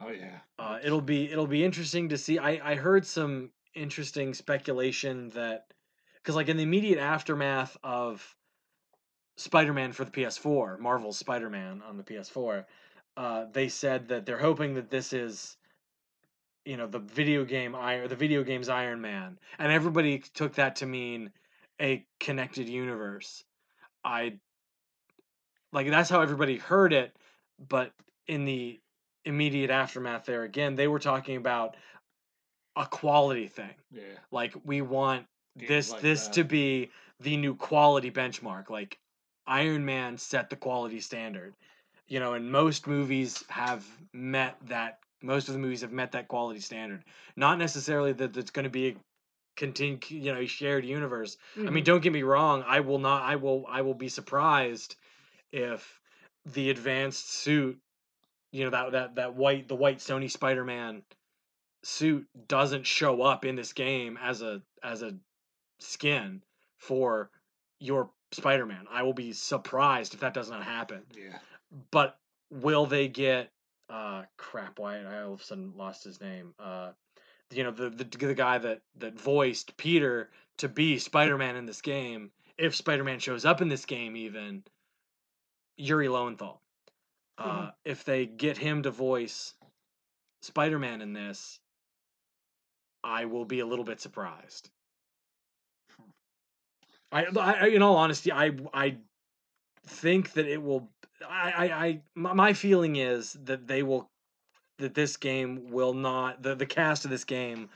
[SPEAKER 3] Oh yeah,
[SPEAKER 1] Uh, it'll be it'll be interesting to see. I I heard some interesting speculation that because like in the immediate aftermath of Spider-Man for the PS4, Marvel's Spider-Man on the PS4, uh, they said that they're hoping that this is you know the video game Iron the video game's Iron Man, and everybody took that to mean a connected universe. I like that's how everybody heard it, but in the immediate aftermath there again, they were talking about a quality thing.
[SPEAKER 3] yeah.
[SPEAKER 1] Like we want
[SPEAKER 3] Games
[SPEAKER 1] this
[SPEAKER 3] like
[SPEAKER 1] this to be the new quality benchmark. Like Iron Man set the quality standard. You know, and most movies have met that most of the movies have met that quality standard. Not necessarily that it's going to be continue, you know, a shared universe. I
[SPEAKER 2] Mhm.
[SPEAKER 1] mean, don't get me wrong. I will not. I will. I will be surprised if the advanced suit, you know, that that that white, the white Sony Spider-Man suit doesn't show up in this game as a as a skin for your Spider-Man. I will be surprised if that does not happen.
[SPEAKER 3] Yeah.
[SPEAKER 1] But will they get? Uh, crap. Why I all of a sudden lost his name. Uh, you know the the the guy that that voiced Peter to be Spider-Man in this game. If Spider-Man shows up in this game, even Yuri Lowenthal. Uh,
[SPEAKER 2] Mhm.
[SPEAKER 1] If they get him to voice Spider-Man in this, I will be a little bit surprised. I, I in all honesty, I I think that it will. I I, I my feeling is that they will that this game will not the the cast of this game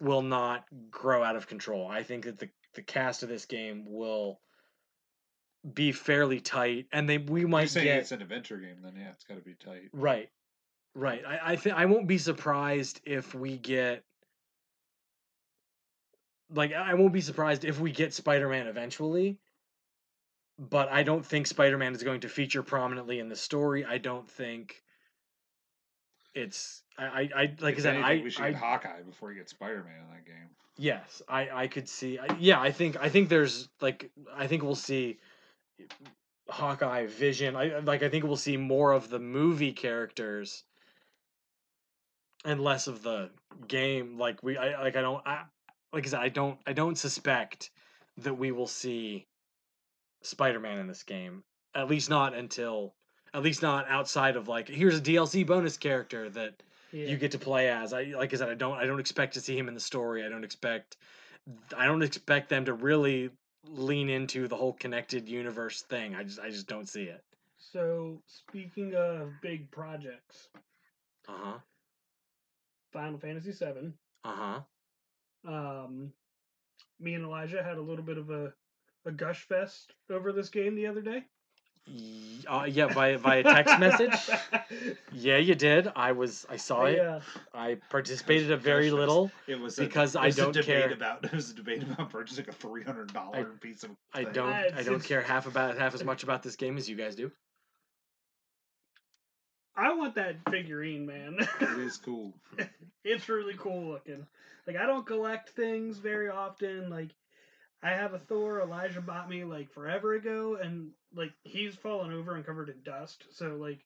[SPEAKER 1] will not grow out of control. I think that the the cast of this game will be fairly tight, and they we
[SPEAKER 3] You're
[SPEAKER 1] might
[SPEAKER 3] saying
[SPEAKER 1] get
[SPEAKER 3] it's an adventure game, then yeah, it's got to be tight.
[SPEAKER 1] Right. Right. I, I think I won't be surprised if we get like I won't be surprised if we get Spider-Man eventually. But I don't think Spider-Man is going to feature prominently in the story. I don't think it's I I, like
[SPEAKER 3] If
[SPEAKER 1] I said I,
[SPEAKER 3] we should
[SPEAKER 1] I
[SPEAKER 3] get Hawkeye before you get Spider Man in that game.
[SPEAKER 1] Yes, I I could see. I, yeah, I think I think there's like I think we'll see Hawkeye, Vision. I like I think we'll see more of the movie characters and less of the game. Like we I like I don't I like I said I don't I don't suspect that we will see Spider-Man in this game. At least not until at least not outside of like here's a DLC bonus character that
[SPEAKER 2] Yeah.
[SPEAKER 1] you get to play as. I like I said, I don't I don't expect to see him in the story. I don't expect I don't expect them to really lean into the whole connected universe thing. I just I just don't see it.
[SPEAKER 2] So speaking of big projects,
[SPEAKER 1] Uh-huh.
[SPEAKER 2] Final Fantasy VII.
[SPEAKER 1] Uh-huh.
[SPEAKER 2] Um, me and Elijah had a little bit of a, a gush fest over this game the other day.
[SPEAKER 1] Y- Uh, yeah, via via text message. Yeah, you did. I was I saw it.
[SPEAKER 2] Yeah.
[SPEAKER 1] I participated a very
[SPEAKER 3] that's-
[SPEAKER 1] little.
[SPEAKER 3] It was
[SPEAKER 1] Because
[SPEAKER 3] a, it
[SPEAKER 1] I
[SPEAKER 3] was a
[SPEAKER 1] don't
[SPEAKER 3] debate
[SPEAKER 1] care.
[SPEAKER 3] about it was a debate about purchasing a three hundred dollar piece of.
[SPEAKER 1] I
[SPEAKER 3] thing.
[SPEAKER 1] don't I don't care half about half as much about this game as you guys do.
[SPEAKER 2] I want that figurine, man.
[SPEAKER 3] It is cool.
[SPEAKER 2] it's really cool looking. Like I don't collect things very often. Like I have a Thor Elijah bought me like forever ago, and like he's fallen over and covered in dust. So like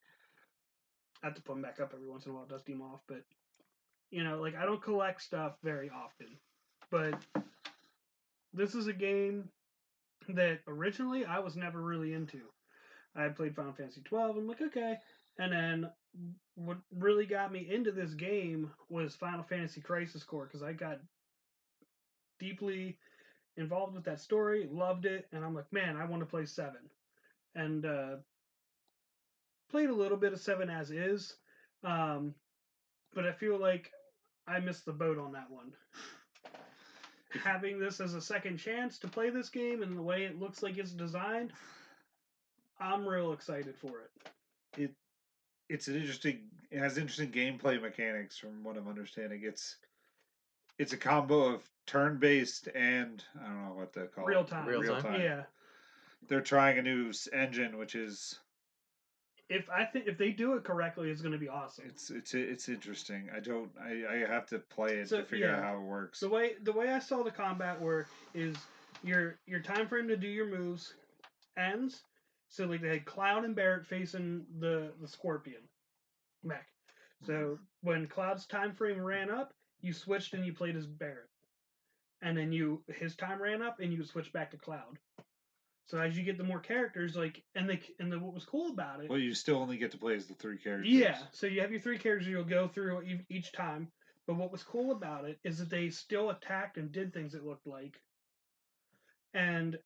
[SPEAKER 2] I have to put him back up every once in a while, dust him off. But you know, like I don't collect stuff very often. But this is a game that originally I was never really into. I played Final Fantasy twelve. I'm like, okay. And then what really got me into this game was Final Fantasy Crisis Core because I got deeply involved with that story, loved it, and I'm like, man, I want to play seven, and uh, played a little bit of seven as is, um, but I feel like I missed the boat on that one. Having this as a second chance to play this game and the way it looks like it's designed, I'm real excited for it.
[SPEAKER 3] It it's an interesting. It has interesting gameplay mechanics, from what I'm understanding. It's it's a combo of turn based and I don't know what to call
[SPEAKER 2] Real time.
[SPEAKER 1] Real
[SPEAKER 3] Real
[SPEAKER 1] time.
[SPEAKER 3] time.
[SPEAKER 2] Yeah.
[SPEAKER 3] They're trying a new engine, which is
[SPEAKER 2] if I think if they do it correctly, it's going to be awesome.
[SPEAKER 3] it's it's it's interesting. I don't. I I have to play it
[SPEAKER 2] So,
[SPEAKER 3] to figure out how it works.
[SPEAKER 2] The way the way I saw the combat work is your your time frame to do your moves ends. So like they had Cloud and Barret facing the the Scorpion mech. So mm-hmm. when Cloud's time frame ran up, you switched and you played as Barret, and then you his time ran up and you switched back to Cloud. So as you get the more characters, like and the and the, what was cool about it
[SPEAKER 3] Well, you still only get to play as the three characters.
[SPEAKER 2] Yeah, so you have your three characters you'll go through each time. But what was cool about it is that they still attacked and did things it looked like, and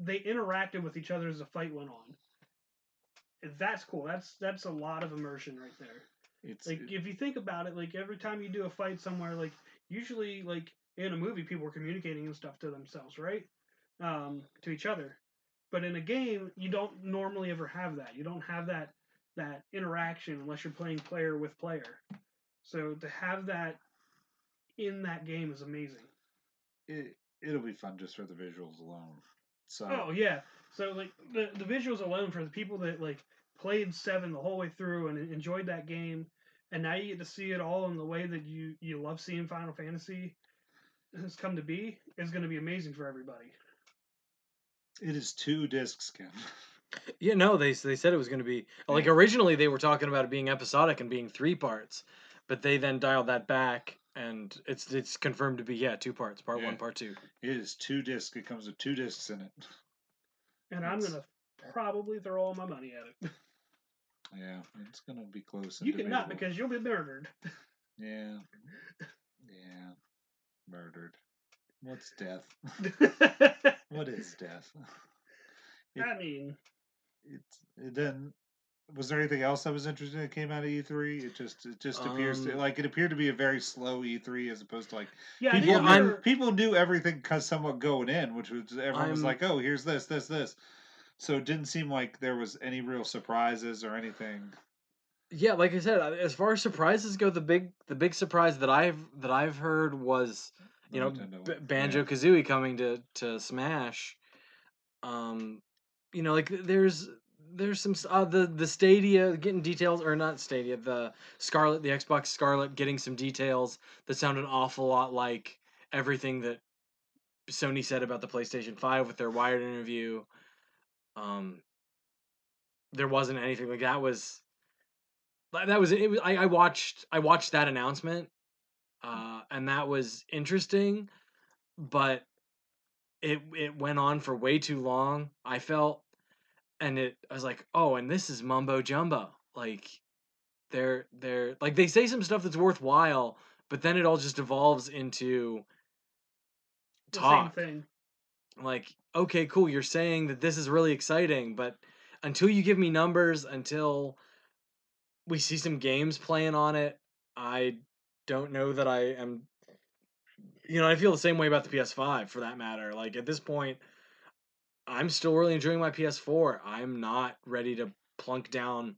[SPEAKER 2] they interacted with each other as the fight went on. That's cool. That's that's a lot of immersion right there.
[SPEAKER 3] It's
[SPEAKER 2] Like
[SPEAKER 3] it-
[SPEAKER 2] if you think about it, like every time you do a fight somewhere, like usually like in a movie, people are communicating and stuff to themselves, right? Um, to each other. But in a game, you don't normally ever have that. You don't have that that interaction unless you're playing player with player. So to have that in that game is amazing.
[SPEAKER 3] it it'll be fun just for the visuals alone. So
[SPEAKER 2] Oh yeah. So like the the visuals alone for the people that like played seven the whole way through and enjoyed that game, and now you get to see it all in the way that you you love seeing Final Fantasy has come to be is going to be amazing for everybody.
[SPEAKER 3] it is two discs, Ken.
[SPEAKER 1] Yeah, no, they they said it was going to be like originally they were talking about it being episodic and being three parts, but they then dialed that back and it's it's confirmed to be yeah two parts, part
[SPEAKER 3] Yeah.
[SPEAKER 1] one, part two.
[SPEAKER 3] It is two discs. It comes with two discs in it.
[SPEAKER 2] And I'm going to probably throw all my money at it.
[SPEAKER 3] Yeah, it's gonna be close.
[SPEAKER 2] You cannot
[SPEAKER 3] individual.
[SPEAKER 2] because you'll be murdered.
[SPEAKER 3] Yeah. Yeah. Murdered. What's death? what is death? It-
[SPEAKER 2] I mean,
[SPEAKER 3] It's it then was there anything else that was interesting that came out of E3? It just it just appears to
[SPEAKER 1] Um,
[SPEAKER 3] like it appeared to be a very slow E3 as opposed to like
[SPEAKER 2] yeah,
[SPEAKER 3] people
[SPEAKER 2] think
[SPEAKER 3] knew, people knew everything cause somewhat going in, which was everyone was
[SPEAKER 1] I'm-
[SPEAKER 3] like, "Oh, here's this, this, this." So it didn't seem like there was any real surprises or anything.
[SPEAKER 1] Yeah, like I said, as far as surprises go, the big the big surprise that I've that I've heard was you know B- Banjo Kazooie coming to to Smash. Um, you know, like there's there's some uh, the the Stadia getting details or not Stadia the Scarlett the Xbox Scarlett getting some details that sound an awful lot like everything that Sony said about the PlayStation Five with their Wired interview. Um, there wasn't anything like that was that was it was, I, I watched I watched that announcement uh and that was interesting but it it went on for way too long I felt and it I was like oh and this is mumbo jumbo like they're they're like they say some stuff that's worthwhile but then it all just evolves into
[SPEAKER 2] the
[SPEAKER 1] talk
[SPEAKER 2] same thing.
[SPEAKER 1] like okay cool you're saying that this is really exciting but until you give me numbers until we see some games playing on it i don't know that i am you know i feel the same way about the ps5 for that matter like at this point i'm still really enjoying my ps4 i'm not ready to plunk down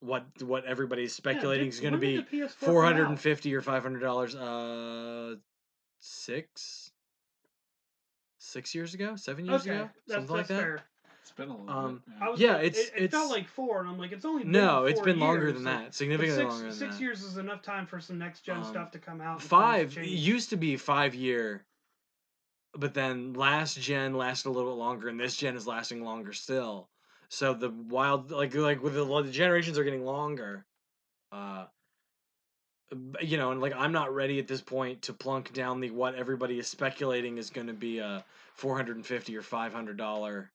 [SPEAKER 1] what what everybody's speculating is going to be 450 or 500 dollars uh six six years ago seven years
[SPEAKER 2] Okay,
[SPEAKER 1] ago
[SPEAKER 2] that's,
[SPEAKER 1] something like
[SPEAKER 2] that's
[SPEAKER 1] that
[SPEAKER 2] fair.
[SPEAKER 3] It's been a little
[SPEAKER 1] Um,
[SPEAKER 3] bit.
[SPEAKER 2] I was
[SPEAKER 1] Yeah,
[SPEAKER 2] like-
[SPEAKER 1] it's-
[SPEAKER 2] it, it felt like four, and I'm like, it's only been
[SPEAKER 1] no it's been longer than that significantly
[SPEAKER 2] six,
[SPEAKER 1] longer than
[SPEAKER 2] six
[SPEAKER 1] that
[SPEAKER 2] years is enough time for some next gen
[SPEAKER 1] Um,
[SPEAKER 2] stuff to come out. and things to
[SPEAKER 1] five it used to be five year but then last gen lasted a little bit longer and this gen is lasting longer still so the wild like like with the, the generations are getting longer uh b- you know and like i'm not ready at this point to plunk down the what everybody is speculating is going to be a 450 or 500 dollar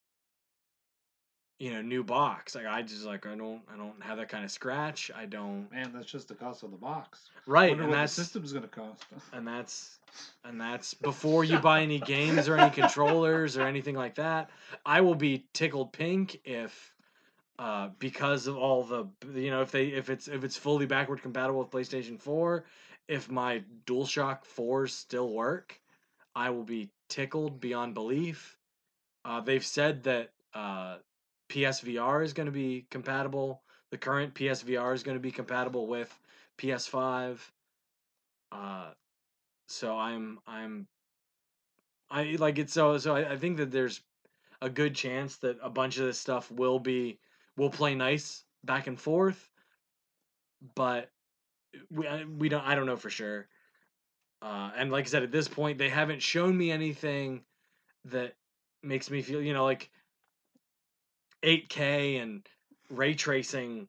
[SPEAKER 1] you know new box like i just like i don't i don't have that kind of scratch i don't
[SPEAKER 3] Man, that's just the cost of the box.
[SPEAKER 1] right and
[SPEAKER 3] the system's gonna cost.
[SPEAKER 1] and that's and that's before you buy any games or any controllers or anything like that. I will be tickled pink if uh because of all the you know if they if it's if it's fully backward compatible with PlayStation 4, if my DualShock 4s still work, I will be tickled beyond belief. Uh they've said that uh PSVR is going to be compatible. The current PSVR is going to be compatible with PS5. Uh so i'm i'm i like it so so I, I think that there's a good chance that a bunch of this stuff will be will play nice back and forth but we, I- we don't i don't know for sure uh and like i said at this point they haven't shown me anything that makes me feel you know like 8k and ray tracing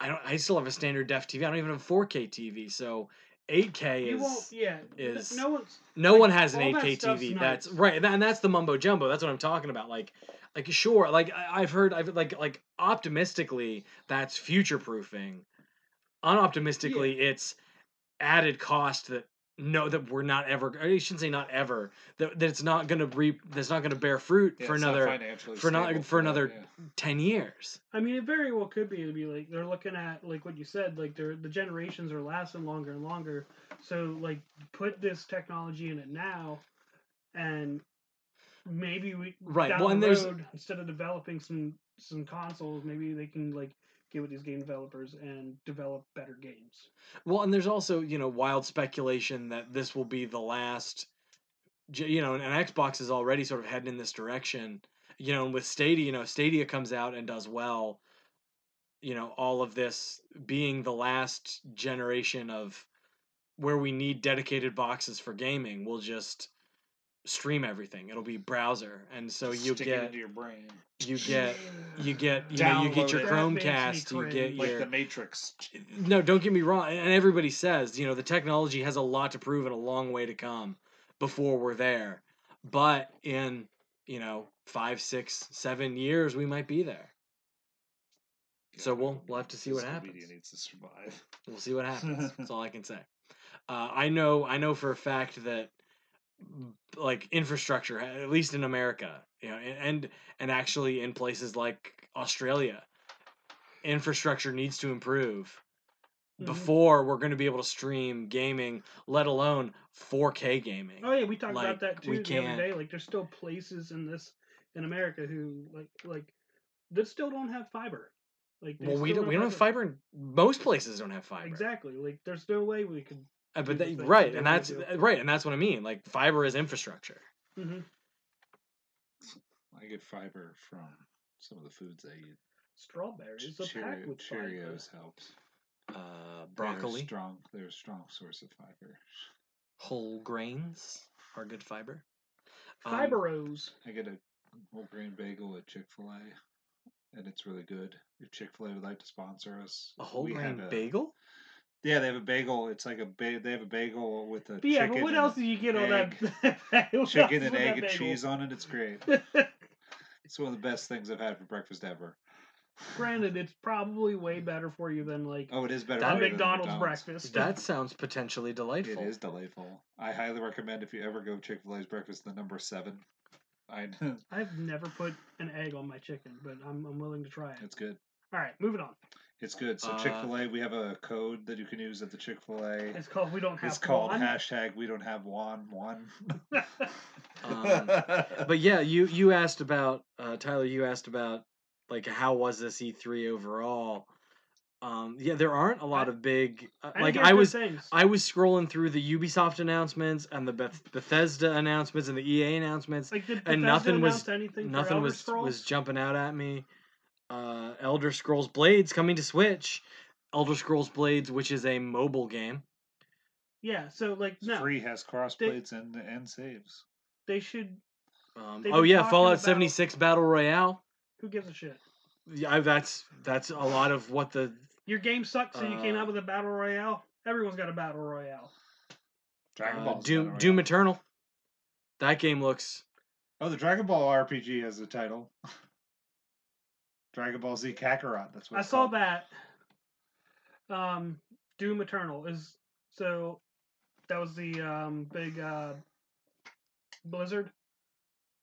[SPEAKER 1] i don't i still have a standard def tv i don't even have a 4k tv so 8k
[SPEAKER 2] You
[SPEAKER 1] is
[SPEAKER 2] yeah.
[SPEAKER 1] is-
[SPEAKER 2] no one's
[SPEAKER 1] no
[SPEAKER 2] Like,
[SPEAKER 1] one has an 8K
[SPEAKER 2] stuff's
[SPEAKER 1] TV. That's
[SPEAKER 2] nice.
[SPEAKER 1] right, and and that's the mumbo jumbo. That's what I'm talking about. Like, like sure, like I- I've heard, I've like like optimistically, that's future proofing. Unoptimistically, it's added cost that no that we're not ever. I shouldn't say not ever. That, that it's not going to reap. That's not going to bear fruit
[SPEAKER 3] Yeah,
[SPEAKER 1] for
[SPEAKER 3] it's not
[SPEAKER 1] another
[SPEAKER 3] financially
[SPEAKER 1] for not-
[SPEAKER 3] stable
[SPEAKER 1] for
[SPEAKER 3] that,
[SPEAKER 1] another-
[SPEAKER 3] yeah.
[SPEAKER 1] ten years.
[SPEAKER 2] I mean, it very well could be to be like they're looking at like what you said, like they're the generations are lasting longer and longer. So like put this technology in it now, and maybe we
[SPEAKER 1] Right,
[SPEAKER 2] down
[SPEAKER 1] well,
[SPEAKER 2] the road instead of developing some some consoles, maybe they can like get with these game developers and develop better games.
[SPEAKER 1] Well, and there's also, you know, wild speculation that this will be the last you know, and, and Xbox is already sort of heading in this direction. You know, and with Stadia, you know, Stadia comes out and does well. You know, all of this being the last generation of where we need dedicated boxes for gaming, we'll just stream everything. It'll be browser, and so you
[SPEAKER 3] Stick it
[SPEAKER 1] get
[SPEAKER 3] into your brain
[SPEAKER 1] you get you get you know you get your
[SPEAKER 3] it.
[SPEAKER 2] That
[SPEAKER 1] Chromecast, you get
[SPEAKER 3] like
[SPEAKER 1] your
[SPEAKER 3] the Matrix.
[SPEAKER 1] no, don't get me wrong. And everybody says, you know, the technology has a lot to prove and a long way to come before we're there. But in, you know, five, six, seven years, we might be there. So we'll- we'll have to see what happens.
[SPEAKER 3] Media needs to survive.
[SPEAKER 1] We'll see what happens. That's all I can say. Uh, I know, I know for a fact that, like infrastructure, at least in America, you know, and and actually in places like Australia, infrastructure needs to improve
[SPEAKER 2] Mhm.
[SPEAKER 1] before we're going to be able to stream gaming, let alone 4K gaming.
[SPEAKER 2] Oh yeah, we talked
[SPEAKER 1] Like,
[SPEAKER 2] about that too
[SPEAKER 1] we
[SPEAKER 2] the
[SPEAKER 1] can't-
[SPEAKER 2] other day. Like, there's still places in this in America who like like that still don't have fiber. Like,
[SPEAKER 1] well, we don't we don't have fiber. In, most places don't have fiber.
[SPEAKER 2] Exactly. Like, there's no way we could.
[SPEAKER 1] Uh, but
[SPEAKER 2] the
[SPEAKER 1] that, right, and that's
[SPEAKER 2] do.
[SPEAKER 1] uh, right, and that's what I mean. Like fiber is infrastructure.
[SPEAKER 2] hmm
[SPEAKER 3] I get fiber from some of the foods I eat.
[SPEAKER 2] Strawberries are packed
[SPEAKER 3] Cheerio-
[SPEAKER 2] with fiber.
[SPEAKER 3] Cheerios helps.
[SPEAKER 1] Uh,
[SPEAKER 3] They're
[SPEAKER 1] broccoli,
[SPEAKER 3] strong. They're a strong source of fiber.
[SPEAKER 1] whole grains are good fiber. Um,
[SPEAKER 2] Fiberos.
[SPEAKER 3] I get a whole grain bagel at Chick Fil A, and it's really good. If Chick Fil A would like to sponsor us,
[SPEAKER 1] a whole grain
[SPEAKER 3] have a-
[SPEAKER 1] bagel.
[SPEAKER 3] Yeah, they have a bagel. It's like a ba- they have a bagel with a
[SPEAKER 2] But yeah,
[SPEAKER 3] chicken
[SPEAKER 2] but what else do you get on that?
[SPEAKER 3] chicken and egg and
[SPEAKER 2] bagel?
[SPEAKER 3] cheese on it. It's great. It's one of the best things I've had for breakfast ever.
[SPEAKER 2] Granted, it's probably way better for you than like
[SPEAKER 3] Oh, it is better.
[SPEAKER 1] That
[SPEAKER 3] for than
[SPEAKER 2] McDonald's, breakfast.
[SPEAKER 1] That sounds potentially delightful.
[SPEAKER 3] It is delightful. I highly recommend if you ever go Chick Fil A's breakfast, the number seven. I
[SPEAKER 2] I've never put an egg on my chicken, but I'm I'm willing to try it.
[SPEAKER 3] it's good.
[SPEAKER 2] All right, moving on.
[SPEAKER 3] It's good. So
[SPEAKER 1] Uh,
[SPEAKER 3] Chick Fil A, we have a code that you can use at the Chick Fil A.
[SPEAKER 2] It's called We Don't Have
[SPEAKER 3] It's called
[SPEAKER 2] One.
[SPEAKER 3] hashtag We Don't Have One One.
[SPEAKER 1] Um, but yeah, you you asked about uh, Tyler. You asked about like how was this E3 overall? Um, yeah, there aren't a lot
[SPEAKER 2] I-
[SPEAKER 1] of big uh,
[SPEAKER 2] I
[SPEAKER 1] like I was
[SPEAKER 2] things.
[SPEAKER 1] I was scrolling through the Ubisoft announcements and the Beth- Bethesda announcements and the EA announcements.
[SPEAKER 2] like did
[SPEAKER 1] and
[SPEAKER 2] Bethesda
[SPEAKER 1] nothing was-
[SPEAKER 2] announce anything for
[SPEAKER 1] Nothing
[SPEAKER 2] Elder
[SPEAKER 1] was
[SPEAKER 2] Scrolls?
[SPEAKER 1] was jumping out at me. Uh, Elder Scrolls Blades coming to Switch. Elder Scrolls Blades, which is a mobile game.
[SPEAKER 2] Yeah, so like no,
[SPEAKER 3] Free has cross crossblades and and saves.
[SPEAKER 2] they should.
[SPEAKER 1] Um,
[SPEAKER 2] They've
[SPEAKER 1] oh yeah, Fallout 76 Battle Royale.
[SPEAKER 2] Who gives a shit?
[SPEAKER 1] Yeah, I- that's that's a lot of what the
[SPEAKER 2] Your game sucks, so you came
[SPEAKER 1] Uh,
[SPEAKER 2] out with a battle royale. Everyone's got a battle royale.
[SPEAKER 3] Dragon
[SPEAKER 1] uh,
[SPEAKER 3] Ball.
[SPEAKER 1] Doom Doom Eternal. That game looks
[SPEAKER 3] Oh, the Dragon Ball RPG has a title. Dragon Ball Z Kakarot. That's what
[SPEAKER 2] I saw
[SPEAKER 3] called.
[SPEAKER 2] that. Um, Doom Eternal is so. That was the um, big uh, Blizzard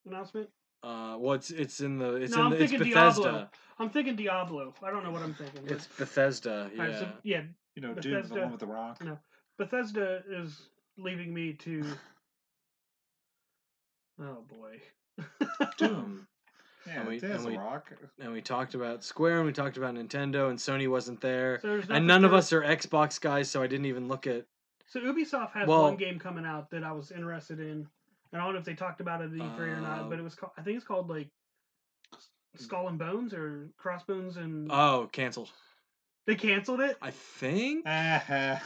[SPEAKER 2] announcement.
[SPEAKER 1] uh well it's it's in the it's
[SPEAKER 2] No,
[SPEAKER 1] in
[SPEAKER 2] I'm
[SPEAKER 1] the it's
[SPEAKER 2] thinking
[SPEAKER 1] Bethesda.
[SPEAKER 2] Diablo. I'm thinking Diablo. I don't know what I'm thinking. but-
[SPEAKER 1] It's Bethesda, yeah.
[SPEAKER 2] Alright, so, yeah,
[SPEAKER 3] You know, Doom, the one with the rock.
[SPEAKER 2] No. Bethesda is leaving me to. Oh boy.
[SPEAKER 1] Um,
[SPEAKER 3] Yeah,
[SPEAKER 1] And we- and we-
[SPEAKER 3] rock.
[SPEAKER 1] and we talked about Square and we talked about Nintendo and Sony wasn't there.
[SPEAKER 2] So
[SPEAKER 1] And
[SPEAKER 2] nothing
[SPEAKER 1] none of us are Xbox guys, so I didn't even look at
[SPEAKER 2] So Ubisoft has
[SPEAKER 1] Well-
[SPEAKER 2] one game coming out that I was interested in. And I don't know if they talked about it at E3 or not, but
[SPEAKER 1] Uh,
[SPEAKER 2] it was called, I think it's called like Skull and Bones or Crossbones and
[SPEAKER 1] Oh, canceled.
[SPEAKER 2] they canceled it.
[SPEAKER 1] I think
[SPEAKER 3] Ah,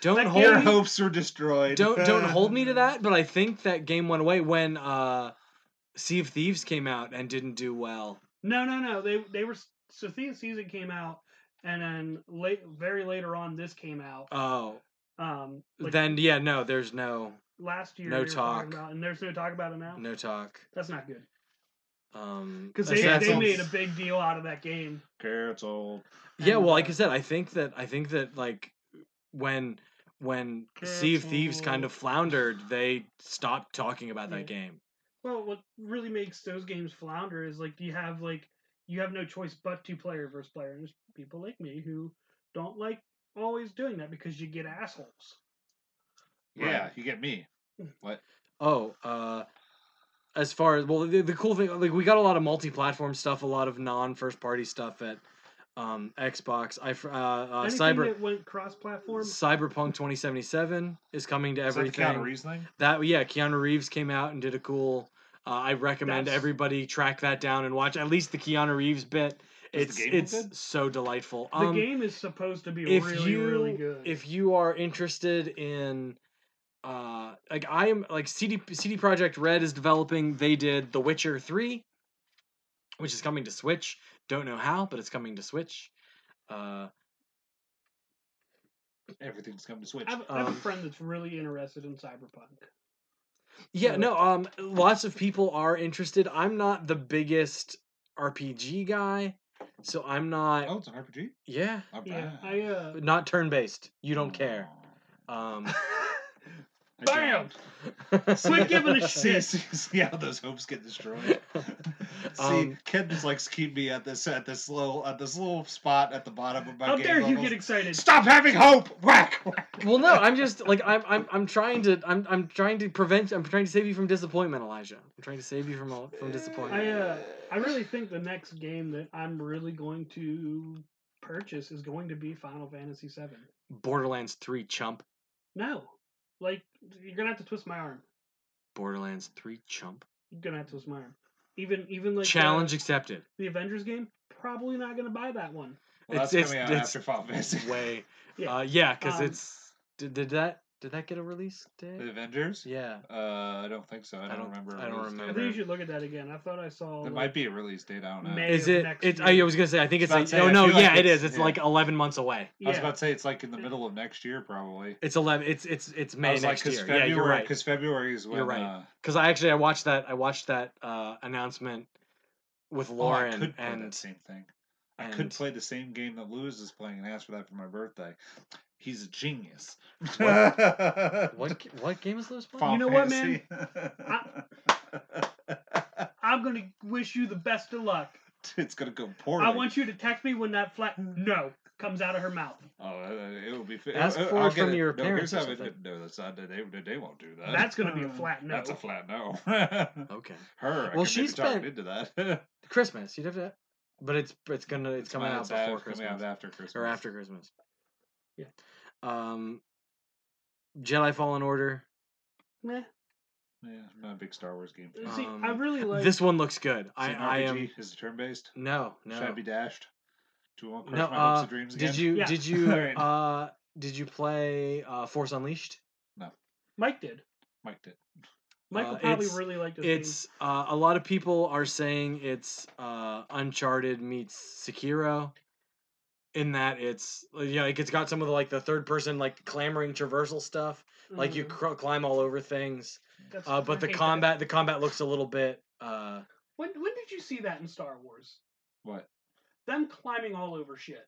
[SPEAKER 1] don't
[SPEAKER 2] That
[SPEAKER 1] hold
[SPEAKER 3] your
[SPEAKER 1] me,
[SPEAKER 3] hopes were destroyed.
[SPEAKER 1] don't don't hold me to that, but I think that game went away when uh Sea of Thieves came out and didn't do well.
[SPEAKER 2] No, no, no. They they were so Thea season came out and then late very later on this came out.
[SPEAKER 1] Oh,
[SPEAKER 2] Um like
[SPEAKER 1] then yeah, no, there's no
[SPEAKER 2] last year
[SPEAKER 1] no
[SPEAKER 2] they were talking
[SPEAKER 1] talk.
[SPEAKER 2] about and there's no talk about it now.
[SPEAKER 1] no talk.
[SPEAKER 2] That's not good.
[SPEAKER 1] Um,
[SPEAKER 2] Because they, they made a big deal out of that game.
[SPEAKER 3] Canceled.
[SPEAKER 1] Yeah, well, like
[SPEAKER 2] uh,
[SPEAKER 1] I said, I think that I think that like when when Sea of Thieves kind of floundered, they stopped talking about that
[SPEAKER 2] Yeah.
[SPEAKER 1] game.
[SPEAKER 2] Well, what really makes those games flounder is like you have like you have no choice but to player versus player. And there's people like me who don't like always doing that because you get assholes.
[SPEAKER 3] Yeah,
[SPEAKER 1] Right.
[SPEAKER 3] you get me. What?
[SPEAKER 1] Oh, uh, as far as well, the, the cool thing, like we got a lot of multi-platform stuff, a lot of non-first party stuff at um, Xbox. I fr- uh, uh,
[SPEAKER 2] Anything
[SPEAKER 1] Cyber
[SPEAKER 2] that went cross-platform.
[SPEAKER 1] Cyberpunk 2077 is coming to
[SPEAKER 3] Is that the
[SPEAKER 1] everything.
[SPEAKER 3] Keanu Reeves thing?
[SPEAKER 1] That yeah, Keanu Reeves came out and did a cool. Uh, I recommend
[SPEAKER 2] That's-
[SPEAKER 1] everybody track that down and watch at least the Keanu Reeves bit.
[SPEAKER 3] Is
[SPEAKER 1] It's it's
[SPEAKER 3] good?
[SPEAKER 1] so delightful.
[SPEAKER 2] The
[SPEAKER 1] Um,
[SPEAKER 2] game is supposed to be
[SPEAKER 1] if
[SPEAKER 2] really,
[SPEAKER 1] you
[SPEAKER 2] really good.
[SPEAKER 1] if you are interested in uh like I am like CD CD Projekt Red is developing they did The Witcher 3 which is coming to Switch. Don't know how, but it's coming to Switch. Uh
[SPEAKER 3] Everything's coming to Switch.
[SPEAKER 2] I have, I have a
[SPEAKER 1] um,
[SPEAKER 2] friend that's really interested in Cyberpunk.
[SPEAKER 1] yeah,
[SPEAKER 2] So-
[SPEAKER 1] no, um lots of people are interested. I'm not the biggest RPG guy, so I'm not
[SPEAKER 3] Oh, it's an RPG.
[SPEAKER 1] yeah,
[SPEAKER 2] Yeah. I uh,
[SPEAKER 1] not turn-based. You don't care. Um
[SPEAKER 3] I
[SPEAKER 2] Bam!
[SPEAKER 3] don't.
[SPEAKER 2] Quit giving a
[SPEAKER 3] See,
[SPEAKER 2] shit.
[SPEAKER 3] see, see how those hopes get destroyed. see,
[SPEAKER 1] Um,
[SPEAKER 3] Ken just likes to keep me at this at this little at this little spot at the bottom of my
[SPEAKER 2] how
[SPEAKER 3] game
[SPEAKER 2] dare you
[SPEAKER 3] levels.
[SPEAKER 2] get excited?
[SPEAKER 3] Stop having hope! Whack! whack.
[SPEAKER 1] well no i'm just like i'm i'm, I'm trying to I'm, I'm trying to prevent i'm trying to save you from disappointment elijah i'm trying to save you from all- from disappointment
[SPEAKER 2] I uh, I really think the next game that I'm really going to purchase is going to be Final Fantasy VII.
[SPEAKER 1] borderlands 3 chump
[SPEAKER 2] No, like you're gonna have to twist my arm.
[SPEAKER 1] borderlands 3 chump
[SPEAKER 2] You're gonna have to twist my arm. Even even like uh,
[SPEAKER 1] challenge accepted
[SPEAKER 2] the Avengers game, probably not gonna buy that one.
[SPEAKER 3] Well,
[SPEAKER 1] It's-
[SPEAKER 3] that's
[SPEAKER 1] it's-
[SPEAKER 3] coming out
[SPEAKER 1] it's
[SPEAKER 3] after Final Fantasy.
[SPEAKER 1] way
[SPEAKER 2] Yeah.
[SPEAKER 1] uh yeah because
[SPEAKER 2] Um,
[SPEAKER 1] it's did, did that did that get a release date?
[SPEAKER 3] The
[SPEAKER 1] date
[SPEAKER 3] Avengers?
[SPEAKER 1] yeah
[SPEAKER 3] Uh, I don't think so. I don't,
[SPEAKER 1] don't-
[SPEAKER 3] remember. a
[SPEAKER 1] I don't
[SPEAKER 3] release date.
[SPEAKER 2] I
[SPEAKER 1] remember.
[SPEAKER 2] think you should look at that again. I thought I saw.
[SPEAKER 3] It
[SPEAKER 2] like,
[SPEAKER 3] might be a release date. I don't know.
[SPEAKER 2] May-
[SPEAKER 1] is
[SPEAKER 2] of
[SPEAKER 1] it it's I was gonna say i think it's
[SPEAKER 3] I
[SPEAKER 1] like
[SPEAKER 3] was about
[SPEAKER 1] oh no
[SPEAKER 3] feel like
[SPEAKER 1] yeah
[SPEAKER 3] it's-
[SPEAKER 1] it's
[SPEAKER 3] yeah.
[SPEAKER 1] like 11 months away
[SPEAKER 3] I was
[SPEAKER 2] Yeah.
[SPEAKER 3] about to say it's like in the middle of next year, probably.
[SPEAKER 1] it's 11 it's it's it's
[SPEAKER 3] I
[SPEAKER 1] may
[SPEAKER 3] was
[SPEAKER 1] next
[SPEAKER 3] like,
[SPEAKER 1] year
[SPEAKER 3] February,
[SPEAKER 1] yeah you're right
[SPEAKER 3] Because February is when.
[SPEAKER 1] You're right.
[SPEAKER 3] Uh,
[SPEAKER 1] because i actually i watched that i watched that uh announcement with
[SPEAKER 3] oh, I
[SPEAKER 1] lauren
[SPEAKER 3] could play
[SPEAKER 1] and
[SPEAKER 3] that same thing. I
[SPEAKER 1] and-
[SPEAKER 3] could play the same game that Lewis is playing and ask for that for my birthday. He's a genius.
[SPEAKER 1] What g- what game is Lewis playing?
[SPEAKER 3] Final
[SPEAKER 2] You know what, man?
[SPEAKER 3] Fantasy.
[SPEAKER 2] I'm gonna wish you the best of luck.
[SPEAKER 3] it's gonna go poorly.
[SPEAKER 2] I want you to text me when that flat no comes out of her mouth.
[SPEAKER 3] Oh, uh, it will be. fi-
[SPEAKER 1] Ask
[SPEAKER 3] uh,
[SPEAKER 1] for
[SPEAKER 3] I'll
[SPEAKER 1] it
[SPEAKER 3] get
[SPEAKER 1] from your
[SPEAKER 3] no,
[SPEAKER 1] parents
[SPEAKER 3] here's
[SPEAKER 1] or
[SPEAKER 3] how it- No, that's not. They, they won't do that.
[SPEAKER 2] That's gonna be a flat no.
[SPEAKER 3] That's a flat no.
[SPEAKER 1] Okay,
[SPEAKER 3] Her. I
[SPEAKER 1] Well,
[SPEAKER 3] she's
[SPEAKER 1] she
[SPEAKER 3] maybe talk
[SPEAKER 1] spent-
[SPEAKER 3] into that.
[SPEAKER 1] Christmas. You'd have to, but it's it's gonna it's, coming out before Christmas
[SPEAKER 3] Coming out after Christmas.
[SPEAKER 1] or after Christmas.
[SPEAKER 2] Yeah.
[SPEAKER 1] Um, Jedi Fallen Order.
[SPEAKER 2] Meh.
[SPEAKER 3] Yeah, I'm not a big Star Wars game. fan.
[SPEAKER 2] See,
[SPEAKER 1] Um,
[SPEAKER 2] I really like
[SPEAKER 1] this one looks good. I
[SPEAKER 3] it
[SPEAKER 1] I
[SPEAKER 3] RPG?
[SPEAKER 1] am
[SPEAKER 3] Is it turn based?
[SPEAKER 1] no no.
[SPEAKER 3] Should I be dashed? Do you want to crush
[SPEAKER 1] no,
[SPEAKER 3] my hopes
[SPEAKER 1] uh,
[SPEAKER 3] and dreams again?
[SPEAKER 1] did you
[SPEAKER 2] Yeah.
[SPEAKER 1] did you
[SPEAKER 3] Alright.
[SPEAKER 1] uh did you play uh Force Unleashed? No.
[SPEAKER 2] Mike did.
[SPEAKER 3] Mike did.
[SPEAKER 2] Mike
[SPEAKER 1] Uh,
[SPEAKER 2] probably
[SPEAKER 1] it's-
[SPEAKER 2] really like this
[SPEAKER 1] It's uh, a lot of people are saying it's uh, Uncharted meets Sekiro, in that it's you know, like it's got some of the like the third person like clamoring traversal stuff,
[SPEAKER 2] game.
[SPEAKER 1] like you
[SPEAKER 2] Mhm.
[SPEAKER 1] cr- climb all over things.
[SPEAKER 2] That's-
[SPEAKER 1] Uh, but
[SPEAKER 2] I
[SPEAKER 1] the
[SPEAKER 2] hate that.
[SPEAKER 1] combat the combat looks a little bit. Uh,
[SPEAKER 2] When when did you see that in Star Wars?
[SPEAKER 3] What?
[SPEAKER 2] Them climbing all over shit.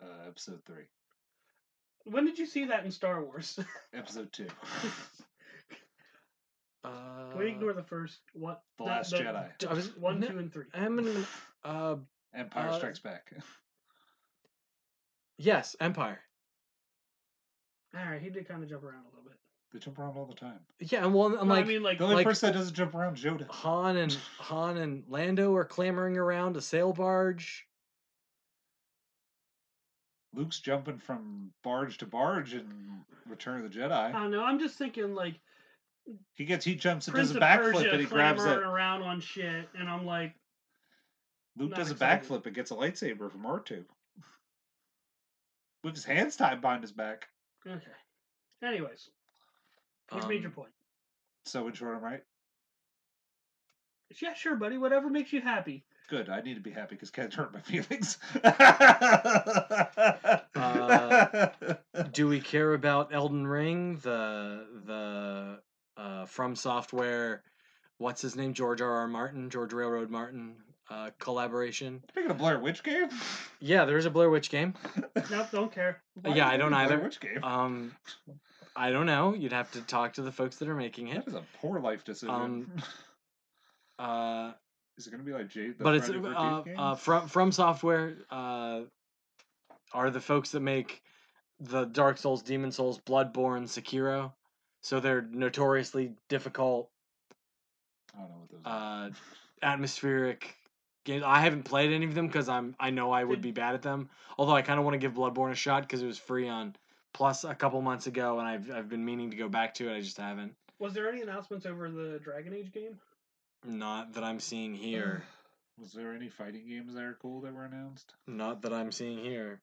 [SPEAKER 3] Uh, episode three.
[SPEAKER 2] When did you see that in Star Wars?
[SPEAKER 3] Episode two.
[SPEAKER 1] uh,
[SPEAKER 2] Can we ignore the first what?
[SPEAKER 3] The Last Jedi.
[SPEAKER 2] the-
[SPEAKER 1] I was-
[SPEAKER 2] one, two, and three.
[SPEAKER 1] I'm gonna, uh,
[SPEAKER 3] Empire
[SPEAKER 1] Uh,
[SPEAKER 3] Strikes Back.
[SPEAKER 1] yes, Empire.
[SPEAKER 2] All right, he did kind of jump around a little bit.
[SPEAKER 3] They jump around all the time.
[SPEAKER 1] Yeah, and well, I'm
[SPEAKER 2] No,
[SPEAKER 1] like
[SPEAKER 2] I mean, like,
[SPEAKER 3] The only
[SPEAKER 1] like-
[SPEAKER 3] person that doesn't jump around is Yoda.
[SPEAKER 1] Han and Han and Lando are clamoring around a sail barge.
[SPEAKER 3] Luke's jumping from barge to barge in Return of the Jedi.
[SPEAKER 2] I don't know. I'm just thinking like
[SPEAKER 3] He gets he jumps and
[SPEAKER 2] Prince
[SPEAKER 3] does a
[SPEAKER 2] of
[SPEAKER 3] backflip
[SPEAKER 2] Persia
[SPEAKER 3] and he grabs
[SPEAKER 2] clamoring
[SPEAKER 3] it.
[SPEAKER 2] around on shit, and I'm like,
[SPEAKER 3] Luke
[SPEAKER 2] Not
[SPEAKER 3] does a
[SPEAKER 2] excited.
[SPEAKER 3] backflip and gets a lightsaber from R2. With his hands tied behind his back.
[SPEAKER 2] okay. Anyways, which made your
[SPEAKER 1] Um,
[SPEAKER 2] point?
[SPEAKER 3] So in short, I'm right.
[SPEAKER 2] Yeah, sure, buddy. Whatever makes you happy.
[SPEAKER 3] Good. I need to be happy because Ken's hurt my feelings.
[SPEAKER 1] Uh, Do we care about Elden Ring, the the uh, From Software, what's his name, George R. R. Martin, George Railroad Martin uh, collaboration?
[SPEAKER 3] Speaking of Blair Witch game.
[SPEAKER 1] Yeah, there is a Blair Witch game.
[SPEAKER 2] Nope, don't care.
[SPEAKER 3] Why
[SPEAKER 1] Yeah, I don't
[SPEAKER 3] making a Blair
[SPEAKER 1] either.
[SPEAKER 3] Witch game.
[SPEAKER 1] Um, I don't know. You'd have to talk to the folks that are making it.
[SPEAKER 3] that is a poor life decision.
[SPEAKER 1] um, Uh,
[SPEAKER 3] is it going to be like Jade? the
[SPEAKER 1] but it's
[SPEAKER 3] Friday the
[SPEAKER 1] uh,
[SPEAKER 3] 13th game?
[SPEAKER 1] uh, from from software uh, are the folks that make the Dark Souls, Demon's Souls, Bloodborne, Sekiro. So they're notoriously difficult,
[SPEAKER 3] I don't know what those are.
[SPEAKER 1] uh, atmospheric games. I haven't played any of them because I'm I know I would be bad at them. Although I kind of want to give Bloodborne a shot because it was free on Plus a couple months ago, and I've I've been meaning to go back to it. I just haven't.
[SPEAKER 2] Was there any announcements over the Dragon Age game?
[SPEAKER 1] Not that I'm seeing here.
[SPEAKER 3] Was there any fighting games that are cool that were announced?
[SPEAKER 1] Not that I'm seeing here.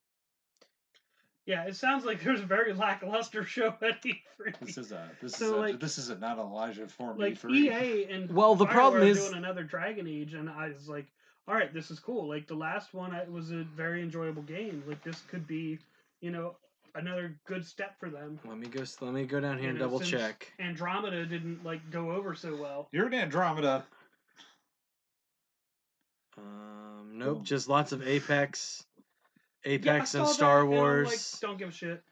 [SPEAKER 2] Yeah, it sounds like there's a very lackluster show at E3.
[SPEAKER 3] This is a this
[SPEAKER 2] So,
[SPEAKER 3] is a, this is a not Elijah for me
[SPEAKER 2] like
[SPEAKER 3] for
[SPEAKER 2] EA and
[SPEAKER 1] Well, the
[SPEAKER 2] BioWare
[SPEAKER 1] problem
[SPEAKER 2] are
[SPEAKER 1] is-
[SPEAKER 2] doing another Dragon Age, and I was like, all right, this is cool. Like the last one, it was a very enjoyable game. Like this could be, you know, another good step for them.
[SPEAKER 1] Let me go. Let me go down here
[SPEAKER 2] You
[SPEAKER 1] and
[SPEAKER 2] know,
[SPEAKER 1] double check.
[SPEAKER 2] Andromeda didn't like go over so well.
[SPEAKER 3] You're an Andromeda.
[SPEAKER 1] Um, nope,
[SPEAKER 3] Boom.
[SPEAKER 1] just lots of Apex, Apex
[SPEAKER 2] saw
[SPEAKER 1] and
[SPEAKER 2] that,
[SPEAKER 1] Star
[SPEAKER 2] and
[SPEAKER 1] Wars.
[SPEAKER 2] like, don't give a shit.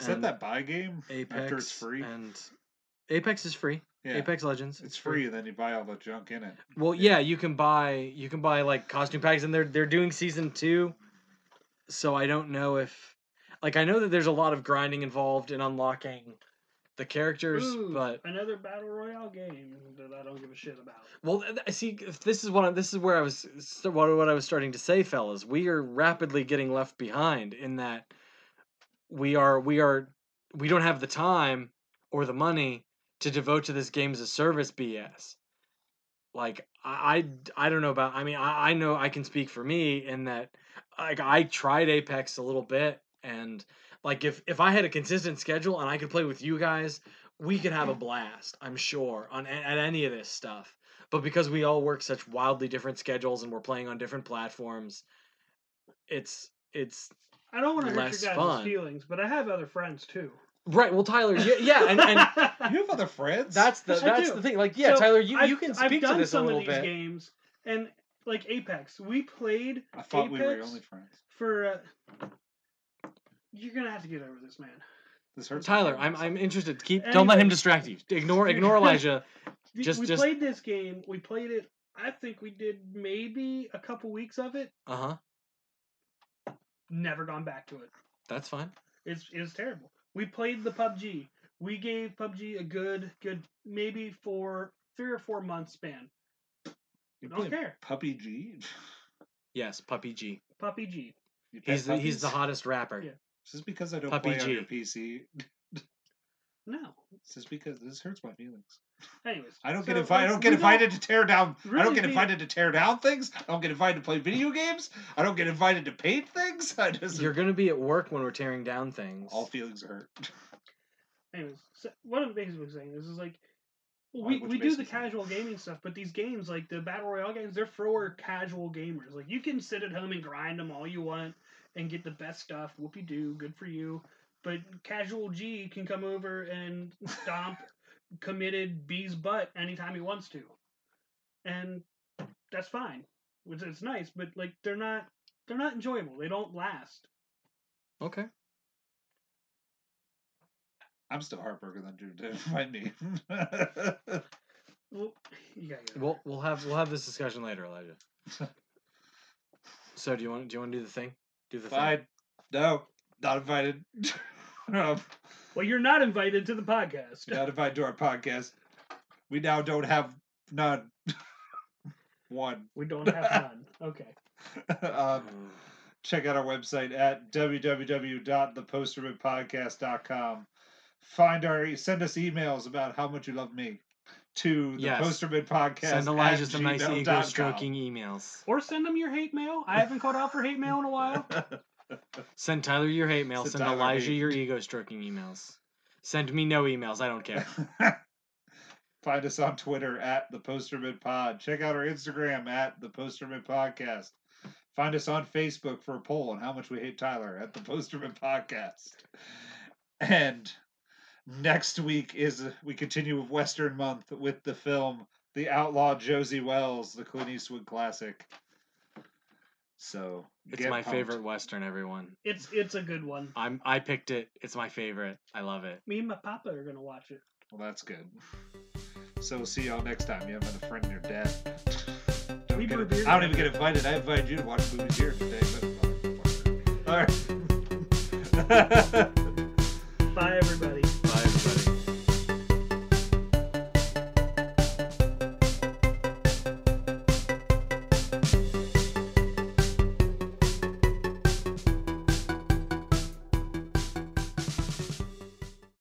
[SPEAKER 3] Is that that buy game
[SPEAKER 1] Apex
[SPEAKER 3] after it's free?
[SPEAKER 1] and Apex is free.
[SPEAKER 3] Yeah,
[SPEAKER 1] Apex Legends.
[SPEAKER 3] it's free, and then you buy all the junk in it.
[SPEAKER 1] Well, yeah, you can buy you can buy like costume packs, and they're they're doing season two. So I don't know if, like, I know that there's a lot of grinding involved in unlocking the characters,
[SPEAKER 2] Ooh,
[SPEAKER 1] but
[SPEAKER 2] another battle royale game that I don't give a shit about.
[SPEAKER 1] well, th- th- see, if this is what I, this is where I was what what I was starting to say, fellas. We are rapidly getting left behind in that we are we are we don't have the time or the money to devote to this game as a service BS. Like I, I, I don't know about. I mean, I, I know I can speak for me in that. Like I tried Apex a little bit, and like if if I had a consistent schedule and I could play with you guys, we could have a blast. I'm sure on at any of this stuff. But because we all work such wildly different schedules and we're playing on different platforms, it's it's
[SPEAKER 2] I don't want to hurt your guys'
[SPEAKER 1] fun.
[SPEAKER 2] feelings, but I have other friends too.
[SPEAKER 1] Right. Well, Tyler, yeah, yeah and, and
[SPEAKER 3] You have other friends.
[SPEAKER 1] that's the
[SPEAKER 2] I
[SPEAKER 1] that's the thing. Like, yeah,
[SPEAKER 2] So,
[SPEAKER 1] Tyler, you, you
[SPEAKER 2] I've-
[SPEAKER 1] can
[SPEAKER 2] I've
[SPEAKER 1] speak to
[SPEAKER 2] done
[SPEAKER 1] this a
[SPEAKER 2] some
[SPEAKER 1] little
[SPEAKER 2] of these
[SPEAKER 1] bit.
[SPEAKER 2] games, and like Apex, we played
[SPEAKER 3] I thought we were your
[SPEAKER 2] Apex?
[SPEAKER 3] only friends.
[SPEAKER 2] for. Uh, you're gonna have to get over this, man.
[SPEAKER 3] This hurts.
[SPEAKER 1] Tyler, I'm
[SPEAKER 3] feelings.
[SPEAKER 1] I'm interested. Keep don't let him distract you. Ignore ignore Elijah.
[SPEAKER 2] We-
[SPEAKER 1] Just-
[SPEAKER 2] we
[SPEAKER 1] just-
[SPEAKER 2] played this game. We played it. I think we did maybe a couple weeks of it.
[SPEAKER 1] Uh huh.
[SPEAKER 2] Never gone back to it.
[SPEAKER 1] That's fine.
[SPEAKER 2] It's it's terrible. We played the PUBG. We gave PUBG a good good maybe for three or four months span.
[SPEAKER 3] You
[SPEAKER 2] Don't care.
[SPEAKER 3] Puppy G.
[SPEAKER 1] Yes, Puppy G.
[SPEAKER 2] Puppy G.
[SPEAKER 1] He's the he's the hottest rapper.
[SPEAKER 2] Yeah.
[SPEAKER 3] Is this because I don't
[SPEAKER 1] Puppy
[SPEAKER 3] play on your PC?
[SPEAKER 2] No.
[SPEAKER 3] Is this because this hurts my feelings?
[SPEAKER 2] Anyways,
[SPEAKER 3] I don't
[SPEAKER 2] so,
[SPEAKER 3] get invited. I don't get
[SPEAKER 2] we
[SPEAKER 3] invited to tear down. I don't get
[SPEAKER 2] be-
[SPEAKER 3] invited to tear down things. I don't get invited to play video games. I don't get invited to paint things. I just
[SPEAKER 1] You're gonna be at work when we're tearing down things.
[SPEAKER 3] all feelings hurt.
[SPEAKER 2] Anyways, so what I'm basically saying is, is like
[SPEAKER 3] Why-
[SPEAKER 2] we,
[SPEAKER 3] which
[SPEAKER 2] we do the
[SPEAKER 3] basically-
[SPEAKER 2] casual gaming stuff, but these games like the battle royale games, they're for casual gamers. Like you can sit at home and grind them all you want and get the best stuff. Whoop you do, good for you. But casual G can come over and stomp committed B's butt anytime he wants to, and that's fine. It's, it's nice, but like they're not they're not enjoyable. They don't last.
[SPEAKER 1] Okay.
[SPEAKER 3] I'm still heartbroken that Drew didn't invite me.
[SPEAKER 2] Well, you gotta
[SPEAKER 1] We'll we'll have we'll have this discussion later, Elijah. so do you want do you want to do the thing? Do the thing.
[SPEAKER 3] No, not invited. no,
[SPEAKER 2] Well, you're not invited to the podcast.
[SPEAKER 3] not invited to our podcast. We now don't have none. One.
[SPEAKER 2] We don't have none. Okay.
[SPEAKER 3] um, check out our website at www.thepostermanpodcast.com. Find our send us emails about how much you love me to the
[SPEAKER 1] Yes.
[SPEAKER 3] Poster Men Podcast.
[SPEAKER 1] Send Elijah
[SPEAKER 3] at
[SPEAKER 1] some nice ego stroking emails.
[SPEAKER 2] Or send them your hate mail. I haven't called out for hate mail in a while.
[SPEAKER 1] Send Tyler your hate mail.
[SPEAKER 3] Send
[SPEAKER 1] Send Elijah
[SPEAKER 3] hate.
[SPEAKER 1] your ego stroking emails. Send me no emails. I don't care.
[SPEAKER 3] Find us on Twitter at the Poster Men Pod. Check out our Instagram at the Poster Men Podcast. Find us on Facebook for a poll on how much we hate Tyler at the Poster Men Podcast. And next week is we continue with Western Month with the film The Outlaw Josey Wales, the Clint Eastwood classic. So
[SPEAKER 1] It's
[SPEAKER 3] get
[SPEAKER 1] my
[SPEAKER 3] pumped.
[SPEAKER 1] favorite western. Everyone.
[SPEAKER 2] It's it's a good one.
[SPEAKER 1] I'm I picked it. It's my favorite. I love it.
[SPEAKER 2] Me and my papa are gonna watch it.
[SPEAKER 3] Well, that's good. So we'll see y'all next time. You haven't a friend in your dad. Don't
[SPEAKER 2] We
[SPEAKER 3] get it-
[SPEAKER 2] beer
[SPEAKER 3] I don't even get invited. I invited you to watch movies here today, but all right.
[SPEAKER 2] Bye, everybody.